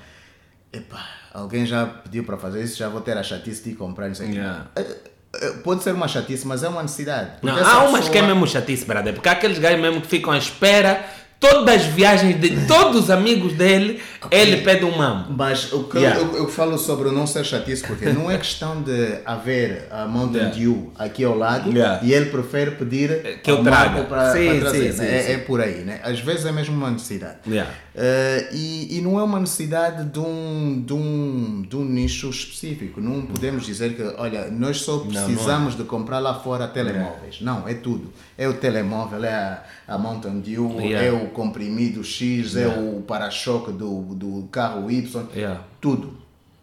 S2: Epá, alguém já pediu para fazer isso, já vou ter a chatice de ir comprar, não sei o quê.
S1: Yeah.
S2: Eh, eh, Pode ser uma chatice, mas é uma necessidade.
S1: Não, há umas que é
S2: pessoa-
S1: mesmo chatice, brother. Porque há aqueles gajos mesmo que ficam à espera. Todas as viagens de todos os amigos dele, ele pede um mambo.
S2: Mas o que
S1: Yeah.
S2: eu, eu falo sobre o não ser chatice, porque não é questão de haver a Mountain
S1: Yeah.
S2: Dew aqui ao lado
S1: Yeah.
S2: e ele prefere pedir
S1: Que eu traga.
S2: Para, trazer.
S1: sim,
S2: né?
S1: sim,
S2: é,
S1: sim.
S2: é por aí, né? Às vezes é mesmo uma necessidade.
S1: Yeah.
S2: Eh, e, e não é uma necessidade de um, de, um, de um nicho específico. Não podemos dizer que, olha, nós só
S1: não é.
S2: precisamos de comprar lá fora telemóveis. Não, é tudo. É o telemóvel, é a, a Mountain Dew,
S1: Yeah.
S2: é o comprimido X, é o para-choque do, do carro Y,
S1: Yeah.
S2: tudo.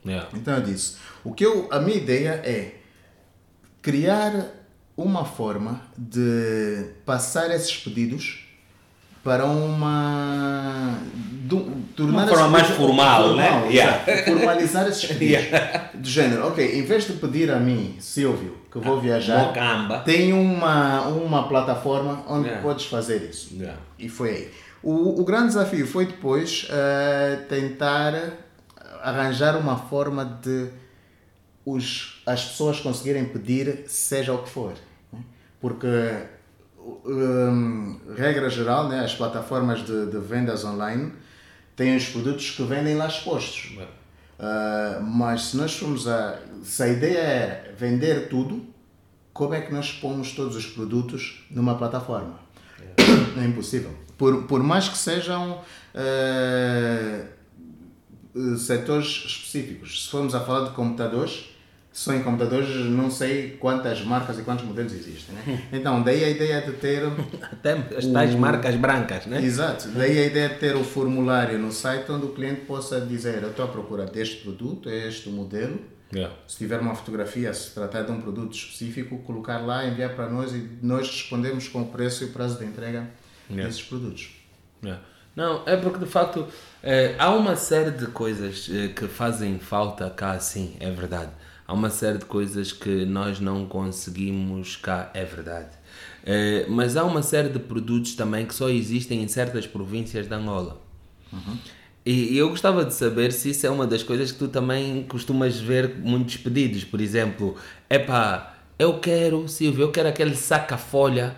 S1: Yeah.
S2: Então eu disse, o que eu, a minha ideia é criar uma forma de passar esses pedidos para uma do, tornar
S1: Uma forma mais
S2: pedidos-
S1: formal, né?
S2: formal,
S1: Yeah.
S2: formalizar esses (laughs) pedidos do género, ok, em vez de pedir a mim, Silvio, que vou viajar,
S1: Mocamba.
S2: tem uma, uma plataforma onde
S1: Yeah.
S2: podes fazer isso.
S1: Yeah.
S2: E foi aí. O, o grande desafio foi depois eh, tentar arranjar uma forma de os, as pessoas conseguirem pedir seja o que for. né? Porque, hum, regra geral, né, as plataformas de, de vendas online têm os produtos que vendem lá expostos. Ah, mas se nós formos a. Se a ideia é vender tudo, como é que nós pomos todos os produtos numa plataforma? É impossível. Por, por mais que sejam eh, setores específicos. Se formos a falar de computadores, só em computadores não sei quantas marcas e quantos modelos existem. Né? (laughs) Então, daí a ideia de ter.
S1: Até as tais marcas brancas, né?
S2: Exato. Daí a ideia de ter o formulário no site onde o cliente possa dizer: Eu estou à procura deste produto, é este modelo.
S1: Yeah.
S2: Se tiver uma fotografia, se tratar de um produto específico, colocar lá, enviar para nós e nós respondemos com o preço e o prazo de entrega
S1: Yeah.
S2: desses produtos.
S1: Yeah. Não, é porque de facto eh, há uma série de coisas eh, que fazem falta cá, sim, é verdade. Há uma série de coisas que nós não conseguimos cá, é verdade. Eh, mas há uma série de produtos também que só existem em certas províncias da Angola. E, e eu gostava de saber se isso é uma das coisas que tu também costumas ver muitos pedidos. Por exemplo, epá, eu quero, Silvio, eu quero aquele saca-folha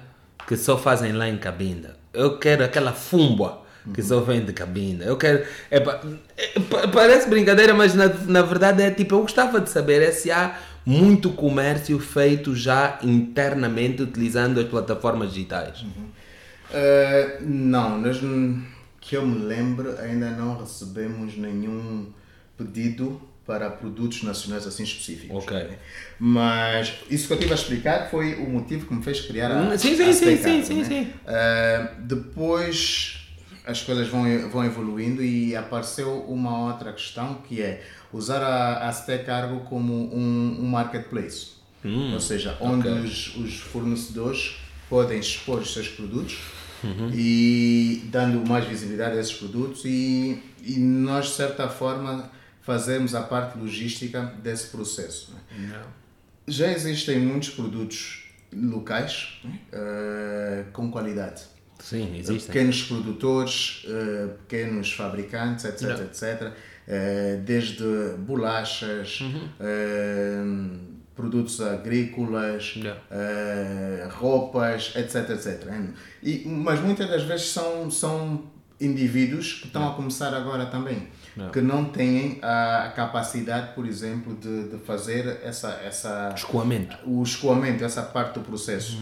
S1: que só fazem lá em Cabinda. Eu quero aquela fumba que só vem de Cabinda. Eu quero. é, pa- parece brincadeira, mas na, na verdade é tipo, eu gostava de saber é se há muito comércio feito já internamente utilizando as plataformas digitais.
S2: Uh, não, nós, que eu me lembro, ainda não recebemos nenhum pedido para produtos nacionais assim específicos.
S1: Ok.
S2: né? Mas isso que eu tive a explicar foi o motivo que me fez criar a
S1: sim, sim,
S2: a
S1: sim, sim, sim,
S2: né?
S1: sim.
S2: Uh, depois as coisas vão, vão evoluindo e apareceu uma outra questão que é usar a, a Stay Cargo como um, um marketplace. Ou seja, onde
S1: ok.
S2: os, os fornecedores podem expor os seus produtos
S1: Uhum.
S2: e dando mais visibilidade a esses produtos e, e nós, de certa forma, fazemos a parte logística desse processo. né? Já existem muitos produtos locais eh, com qualidade.
S1: Sim, existem.
S2: Pequenos produtores, eh, pequenos fabricantes, etc,
S1: Yeah.
S2: etc. eh, desde bolachas,
S1: Uhum.
S2: eh, produtos agrícolas, eh, roupas, etc, etc. E, mas muitas das vezes são, são indivíduos que estão a começar agora também,
S1: Yeah.
S2: que não têm a capacidade, por exemplo, de, de fazer essa, essa,
S1: Escoamento.
S2: o escoamento, essa parte do processo.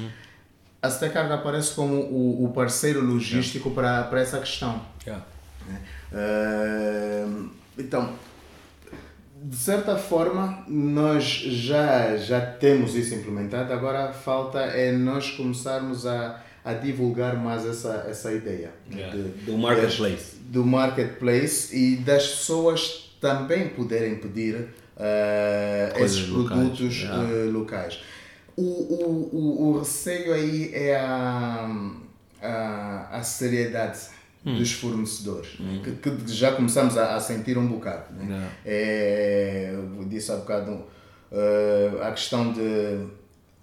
S2: A Stecarga aparece como o, o parceiro logístico para, para essa questão. né? Eh, então, de certa forma, nós já, já temos isso implementado, agora falta é nós começarmos a, a divulgar mais essa, essa ideia
S1: Yeah,
S2: de-
S1: do marketplace.
S2: das- do marketplace e das pessoas também poderem pedir
S1: Coisas
S2: esses
S1: locais,
S2: produtos
S1: yeah.
S2: eh, locais. O, o, o, o receio aí é a, a, a seriedade
S1: Hum.
S2: dos fornecedores, que, que já começamos a, a sentir um bocado. Né? É, eu disse há bocado eh, a questão de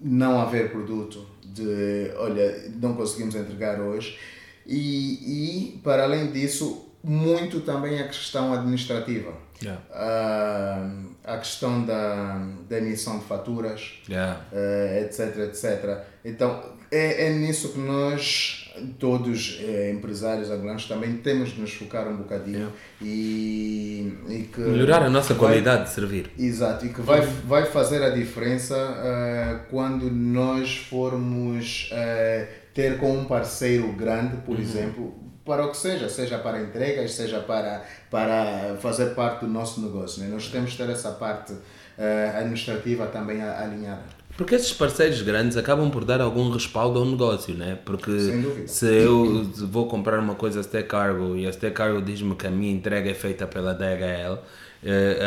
S2: não haver produto, de olha, não conseguimos entregar hoje, e, e para além disso, muito também a questão administrativa.
S1: Yeah.
S2: Ah, a questão da, da emissão de faturas,
S1: Yeah.
S2: eh, etc, etc. Então, é, é nisso que nós, todos eh, empresários angolanos, também temos de nos focar um bocadinho e, e que
S1: Melhorar a nossa
S2: vai-
S1: qualidade de servir.
S2: Exato, e que vai, vai fazer a diferença eh, quando nós formos eh, ter com um parceiro grande, por exemplo, para o que seja, seja para entregas, seja para, para fazer parte do nosso negócio. Né? Nós temos de ter essa parte eh, administrativa também alinhada.
S1: Porque esses parceiros grandes acabam por dar algum respaldo ao negócio, né? Porque se eu vou comprar uma coisa a Stay Cargo e a Stay Cargo diz-me que a minha entrega é feita pela DHL,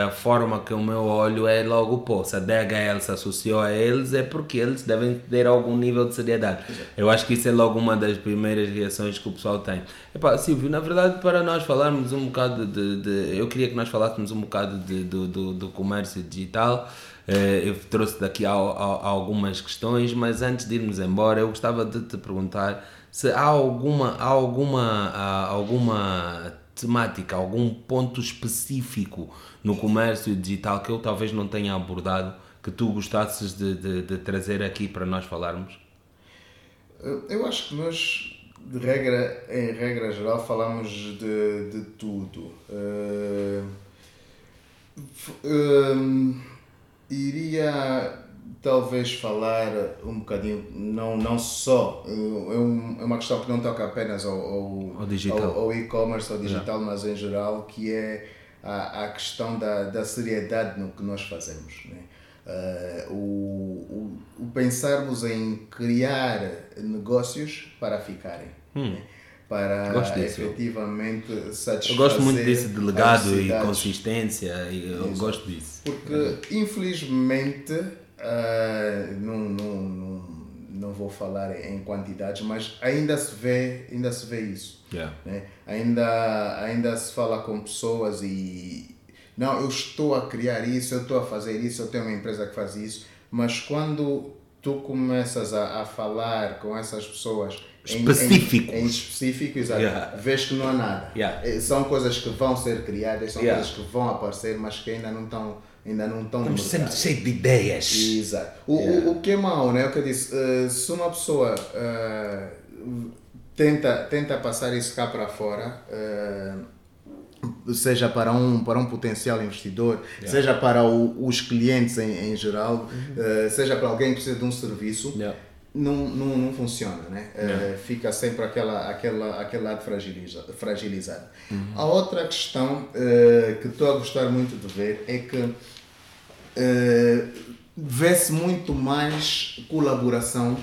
S1: a forma que o meu olho é logo, pô, se a DHL se associou a eles é porque eles devem ter algum nível de seriedade. Eu acho que isso é logo uma das primeiras reações que o pessoal tem. Epá, Silvio, na verdade, para nós falarmos um bocado de. de- eu queria que nós falássemos um bocado de, do, do, do comércio digital. Eh, eu trouxe daqui al- al- algumas questões, mas antes de irmos embora, eu gostava de te perguntar se há alguma, há alguma, há alguma temática, algum ponto específico no comércio digital que eu talvez não tenha abordado que tu gostasses de, de, de trazer aqui para nós falarmos?
S2: Eu acho que nós, de regra, em regra geral, falamos de, de tudo. F- hum, iria talvez falar um bocadinho, não, não só, é, é uma questão que não toca apenas ao, ao,
S1: digital.
S2: ao- ao e-commerce, ao digital, mas em geral, que é a, a questão da, da seriedade no que nós fazemos. Né? Eh, o, o, o pensarmos em criar negócios para ficarem. né? Para
S1: Hum. Gosto disso.
S2: efetivamente satisfazer
S1: Eu gosto muito disso de legado e consistência, e eu
S2: Exato.
S1: gosto disso.
S2: Porque, infelizmente, ah, não, não, não, não vou falar em quantidades, mas ainda se vê, ainda se vê isso.
S1: Yeah.
S2: né? Ainda, ainda se fala com pessoas e não, eu estou a criar isso, eu estou a fazer isso, eu tenho uma empresa que faz isso, mas quando tu começas a, a falar com essas pessoas em- em-
S1: Específicos.
S2: em, específico, exato,
S1: Yeah.
S2: vês que não há nada.
S1: Yeah.
S2: Eh, São coisas que vão ser criadas, são
S1: Yeah.
S2: coisas que vão aparecer, mas que ainda não estão ainda não estão
S1: Estamos sempre cheios de ideias.
S2: Exato. O,
S1: Yeah.
S2: o, o que é mau, né? É o que eu disse. eh, se uma pessoa eh, tenta, tenta passar isso cá para fora, eh, seja para um, para um potencial investidor, seja para o- os clientes em, em geral, eh, seja para alguém que precisa de um serviço,
S1: Yeah.
S2: não, não, não funciona, né?
S1: Yeah.
S2: fica sempre aquela, aquela, aquele lado fragiliza, fragilizado.
S1: Uhum.
S2: A outra questão eh, que estou a gostar muito de ver é que vê-se muito mais colaboração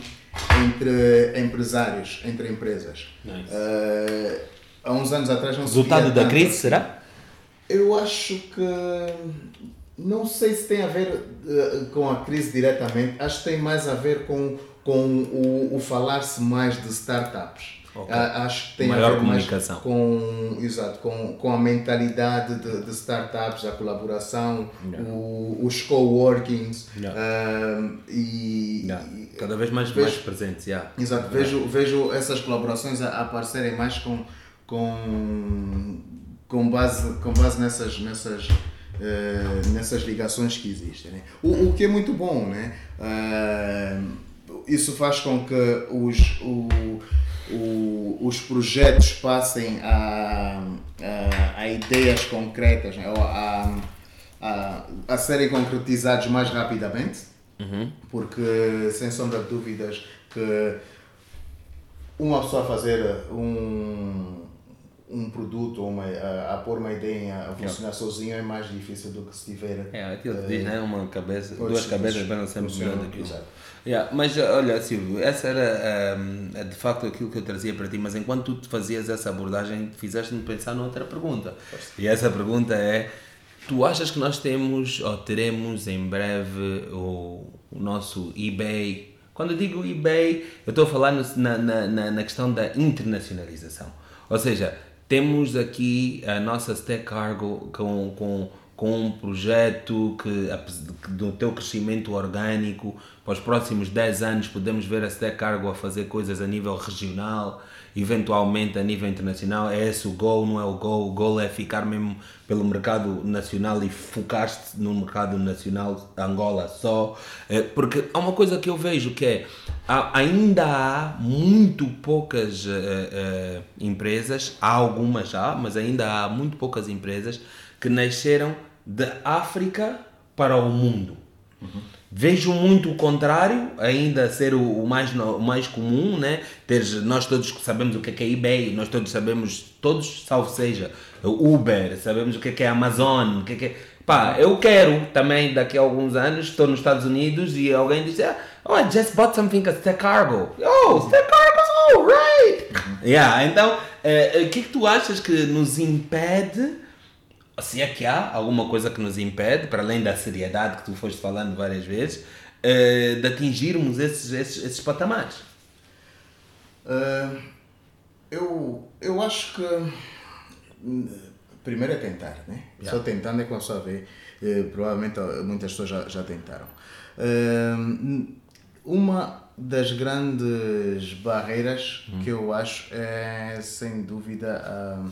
S2: entre empresários, entre empresas.
S1: Nice.
S2: Eh, há uns anos atrás não se
S1: Resultado
S2: via
S1: da
S2: tanto
S1: crise,
S2: assim.
S1: será?
S2: Eu acho que não sei se tem a ver eh, com a crise diretamente, acho que tem mais a ver com, com o, o falar-se mais de startups.
S1: Ok.
S2: A- Acho que tem
S1: Maior
S2: a ver mais
S1: comunicação.
S2: com, exato, com, com a mentalidade de, de startups, a colaboração, o, os coworkings
S1: Yeah.
S2: ah, e,
S1: Yeah.
S2: e-
S1: Cada vez mais,
S2: vejo-
S1: mais presentes. Yeah.
S2: Exato, vejo, vejo essas colaborações a, aparecerem mais com, com, com, base, com base nessas, nessas, eh, nessas ligações que existem. Né? O, o que é muito bom, né? Ah, isso faz com que os, o, o, os projetos passem a, a, a ideias concretas, né? A, a, a serem concretizados mais rapidamente porque sem sombra de dúvidas que uma pessoa fazer um, um produto ou uma, a, a pôr uma ideia a funcionar sozinho é mais difícil do que se tiver
S1: É, aquilo que diz, né? Uma cabeça, duas cabeças bem sempre melhor do que uma. Yeah, mas olha, Silvio, essa era hum, de facto aquilo que eu trazia para ti, mas enquanto tu fazias essa abordagem, fizeste-me pensar noutra pergunta. E essa pergunta é: tu achas que nós temos ou teremos em breve o, o nosso eBay? Quando eu digo eBay, eu estou a falar no- na, na, na questão da internacionalização. Ou seja, temos aqui a nossa Stack Cargo com, com, com um projeto que, do teu crescimento orgânico, para os próximos 10 anos podemos ver a Stack Cargo a fazer coisas a nível regional, eventualmente a nível internacional. É esse o goal, não é o goal? O goal é ficar mesmo pelo mercado nacional e focar-te no mercado nacional Angola só. Eh, Porque há uma coisa que eu vejo que é ainda há muito poucas eh, eh, empresas, há algumas já, mas ainda há muito poucas empresas que nasceram da África para o mundo. Vejo muito o contrário, ainda ser o, o mais, o mais comum, né? Teres, nós todos sabemos o que é, que é eBay, nós todos sabemos, todos, salvo seja, Uber, sabemos o que é, que é Amazon, o que é que é... Pá, eu quero também, daqui a alguns anos, estou nos Estados Unidos e alguém diz, ah, oh, I just bought something at Stack Cargo. Oh, Stack Cargo, right! (laughs) Yeah, então, eh, eh, o que é que tu achas que nos impede se é que há alguma coisa que nos impede, para além da seriedade que tu foste falando várias vezes, eh, de atingirmos esses, esses, esses patamares.
S2: Ah, eu, eu acho que hum, primeiro é tentar, né?
S1: Yeah.
S2: Só tentando é que a pessoa vê. Eh, provavelmente muitas pessoas já, já tentaram. Hum, uma das grandes barreiras que eu acho é, sem dúvida, a,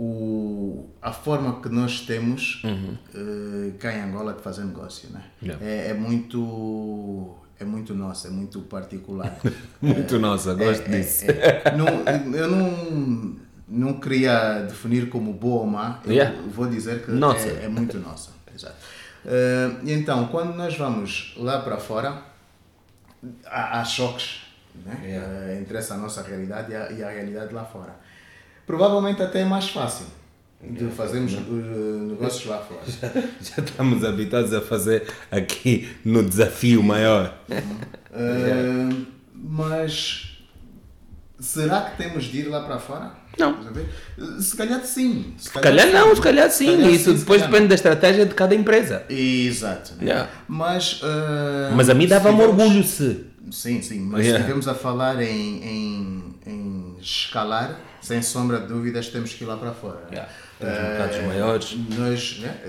S2: o, a forma que nós temos eh, cá em Angola de fazer negócio, né?
S1: Yeah.
S2: É, é muito é muito nossa, é muito particular. (laughs)
S1: Muito nossa, gosto
S2: É, é,
S1: disso.
S2: é. Não, eu não, não queria definir como boa ou má, eu
S1: Yeah.
S2: vou dizer que
S1: Nossa.
S2: É, é muito nossa. (laughs) Exato. E então, quando nós vamos lá para fora, há, há choques né?
S1: Yeah.
S2: Eh, entre essa nossa realidade e a, e a realidade lá fora. Provavelmente até é mais fácil de fazermos eh, negócios lá fora. (laughs)
S1: Já estamos habituados a fazer aqui no desafio maior.
S2: Uh, mas será que temos de ir lá para fora?
S1: Não.
S2: Uh, Se calhar sim. Se
S1: Se calhar não, se calhar sim.
S2: calhar
S1: Isso
S2: sim,
S1: depois
S2: calhar
S1: depende da estratégia de cada empresa.
S2: Exato. né?
S1: Yeah.
S2: Mas, uh,
S1: Mas a mim dava-me orgulho se.
S2: Sim, sim, mas
S1: Yeah.
S2: se estivermos a falar em, em, em escalar, sem sombra de dúvidas, temos que ir lá para fora. né?
S1: Yeah. Temos
S2: Eh,
S1: mercados maiores.
S2: Nós, né, eh,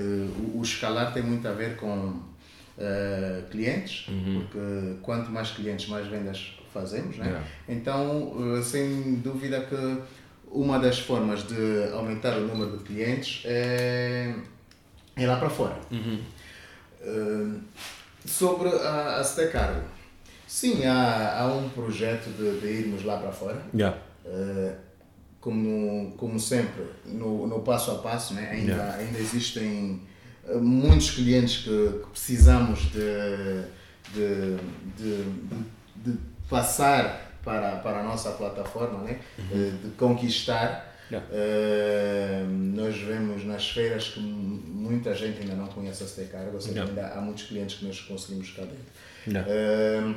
S2: o, o escalar tem muito a ver com eh, clientes,
S1: Uhum.
S2: porque quanto mais clientes, mais vendas fazemos. Né?
S1: Yeah.
S2: Então, eh, sem dúvida que uma das formas de aumentar o número de clientes é, é lá para fora.
S1: Uhum.
S2: Uh, sobre a, a Stack Cargo. Sim, há, há um projeto de, de irmos lá para fora.
S1: Yeah.
S2: Uh, como, como sempre, no, no passo a passo, né? ainda,
S1: Yeah.
S2: ainda existem uh, muitos clientes que, que precisamos de, de, de, de, passar para, para a nossa plataforma, né? Uh, de conquistar.
S1: Yeah.
S2: Uh, nós vemos nas feiras que mu- muita gente ainda não conhece a Stay Cargo, ou seja,
S1: Yeah.
S2: ainda há muitos clientes que nós conseguimos cá dentro.
S1: Yeah.
S2: Uh,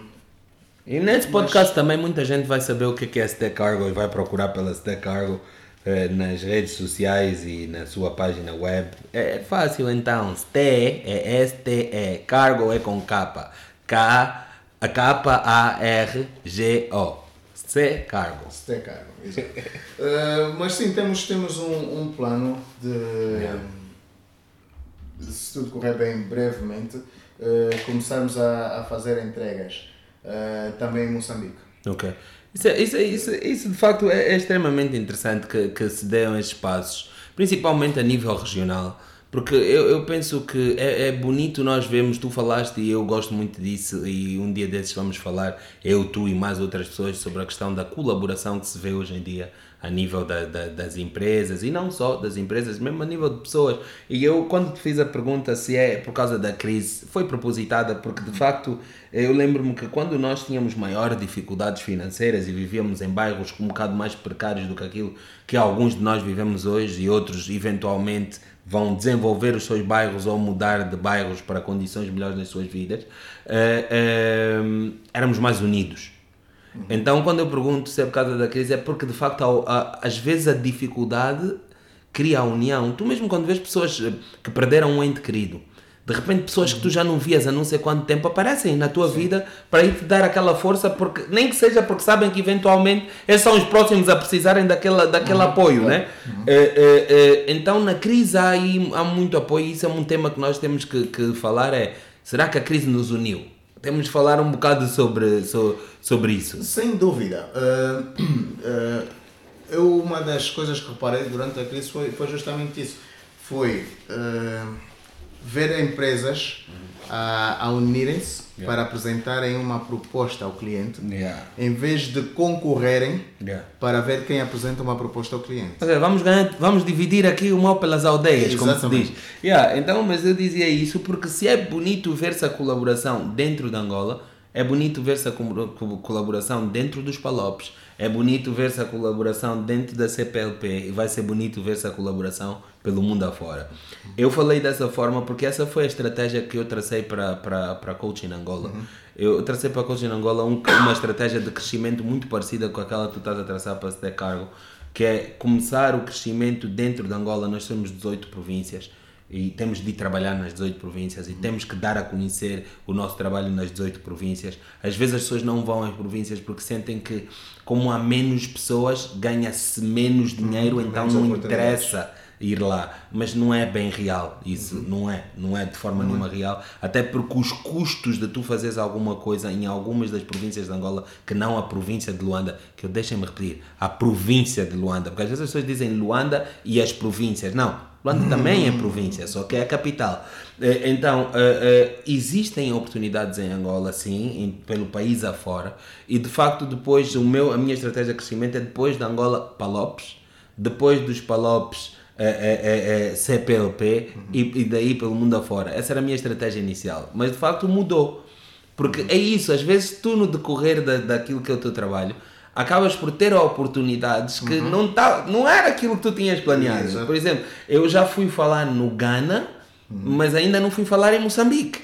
S1: E nesse podcast também muita gente vai saber o que é é Stack Cargo e vai procurar pela Stack Cargo eh, nas redes sociais e na sua página web. É fácil então. ST é S-T-E. Cargo é com capa. K, a capa A-R-G-O. C Cargo.
S2: Stay Cargo, exato. Uh, (laughs) mas sim, temos, temos um, um plano de, se tudo correr bem brevemente, uh, começarmos a, a fazer entregas uh, também em Moçambique.
S1: Ok. Isso, é- isso, é- isso, é- isso de facto é, é extremamente interessante que, que se deem esses passos, principalmente a nível regional, porque eu, eu penso que é, é bonito nós vermos, tu falaste e eu gosto muito disso, e um dia desses vamos falar, eu, tu e mais outras pessoas, sobre a questão da colaboração que se vê hoje em dia a nível da, da- das empresas, e não só das empresas, mesmo a nível de pessoas. E eu, quando te fiz a pergunta se é por causa da crise, foi propositada, porque de facto eu lembro-me que quando nós tínhamos maiores dificuldades financeiras e vivíamos em bairros um bocado mais precários do que aquilo que alguns de nós vivemos hoje e outros eventualmente vão desenvolver os seus bairros ou mudar de bairros para condições melhores nas suas vidas, eh, eh, éramos mais unidos. Então, quando eu pergunto se é por causa da crise, é porque de facto, às vezes, a dificuldade cria a união. Tu mesmo quando vês pessoas que perderam um ente querido, de repente pessoas que tu já não vias há não sei quanto tempo aparecem na tua vida para ir te dar aquela força, porque nem que seja porque sabem que eventualmente eles são os próximos a precisarem daquela, daquele apoio, né? Eh, eh, eh, então na crise há, aí, há muito apoio e isso é um tema que nós temos que, que falar é, será que a crise nos uniu? Temos de falar um bocado sobre, so- sobre isso.
S2: Sem dúvida. Ah, ah, eu, uma das coisas que reparei durante a crise foi, foi justamente isso. Foi ah, ver empresas a, a unirem-se para apresentarem uma proposta ao cliente,
S1: Yeah.
S2: em vez de concorrerem
S1: Yeah.
S2: para ver quem apresenta uma proposta ao cliente.
S1: Vamos, ganhar, vamos dividir aqui o mal pelas aldeias, como se
S2: Exatamente.
S1: diz. Yeah, então, mas eu dizia isso porque se é bonito ver-se a colaboração dentro de Angola, é bonito ver-se a co- co- colaboração dentro dos Palopes, é bonito ver-se a colaboração dentro da CPLP e vai ser bonito ver-se a colaboração pelo mundo afora. Eu falei dessa forma porque essa foi a estratégia que eu tracei para, Coaching Angola. Eu tracei para Coaching Angola um- uma estratégia de crescimento muito parecida com aquela que tu estás a traçar para se ter cargo, que é começar o crescimento dentro de Angola. Nós temos 18 províncias e temos de ir trabalhar nas 18 províncias e temos que dar a conhecer o nosso trabalho nas 18 províncias. Às vezes as pessoas não vão às províncias porque sentem que, como há menos pessoas, ganha-se menos dinheiro, então
S2: menos
S1: não interessa ir lá, mas não é bem real isso, não é, não é de forma nenhuma real, até porque os custos de tu fazeres alguma coisa em algumas das províncias de Angola, que não a província de Luanda, que eu deixem-me repetir, a província de Luanda, porque às vezes as pessoas dizem Luanda e as províncias, não, Luanda também é província, só que é a capital. Eh, Então, eh, eh, existem oportunidades em Angola, sim, pelo país afora, e de facto depois, o meu, a minha estratégia de crescimento é depois de Angola, Palopes, depois dos Palopes, eh, eh, eh, CPLP e, e daí pelo mundo afora. Essa era a minha estratégia inicial. Mas de facto mudou. Porque é isso, às vezes tu no decorrer da, daquilo que é o teu trabalho, acabas por ter oportunidades que não, tá, não era aquilo que tu tinhas planeado.
S2: Exato.
S1: Por exemplo, eu já fui falar no Ghana, mas ainda não fui falar em Moçambique.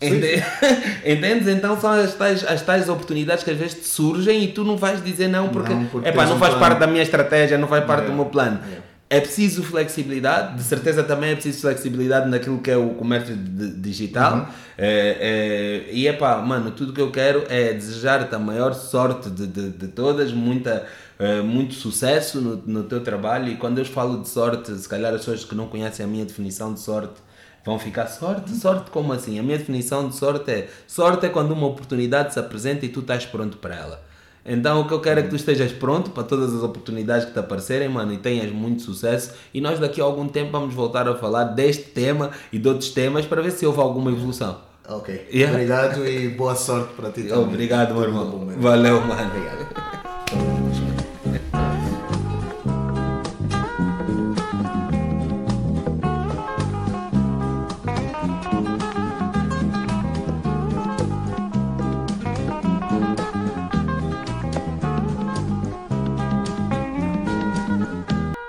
S1: Ente- (laughs) Entendes? Então são as tais, as tais oportunidades que às vezes te surgem e tu não vais dizer não porque,
S2: Não, porque
S1: epá, não
S2: um
S1: faz
S2: plano.
S1: parte da minha estratégia, não faz parte
S2: É.
S1: do meu plano.
S2: É.
S1: É preciso flexibilidade, de certeza também é preciso flexibilidade naquilo que é o comércio di- digital.
S2: Uhum.
S1: É, é, e é pá, mano, tudo que eu quero é desejar-te a maior sorte de, de, de todas, muita, eh, muito sucesso no, no teu trabalho. E quando eu falo de sorte, se calhar as pessoas que não conhecem a minha definição de sorte vão ficar sorte? Sorte como assim? A minha definição de sorte é sorte é quando uma oportunidade se apresenta e tu estás pronto para ela. Então o que eu quero é que tu estejas pronto para todas as oportunidades que te aparecerem, mano, e tenhas muito sucesso. E nós daqui a algum tempo vamos voltar a falar deste tema e de outros temas para ver se houve alguma evolução.
S2: Ok.
S1: Yeah.
S2: Obrigado e boa sorte para ti também.
S1: Obrigado,
S2: meu irmão.
S1: Valeu, mano.
S2: Obrigado.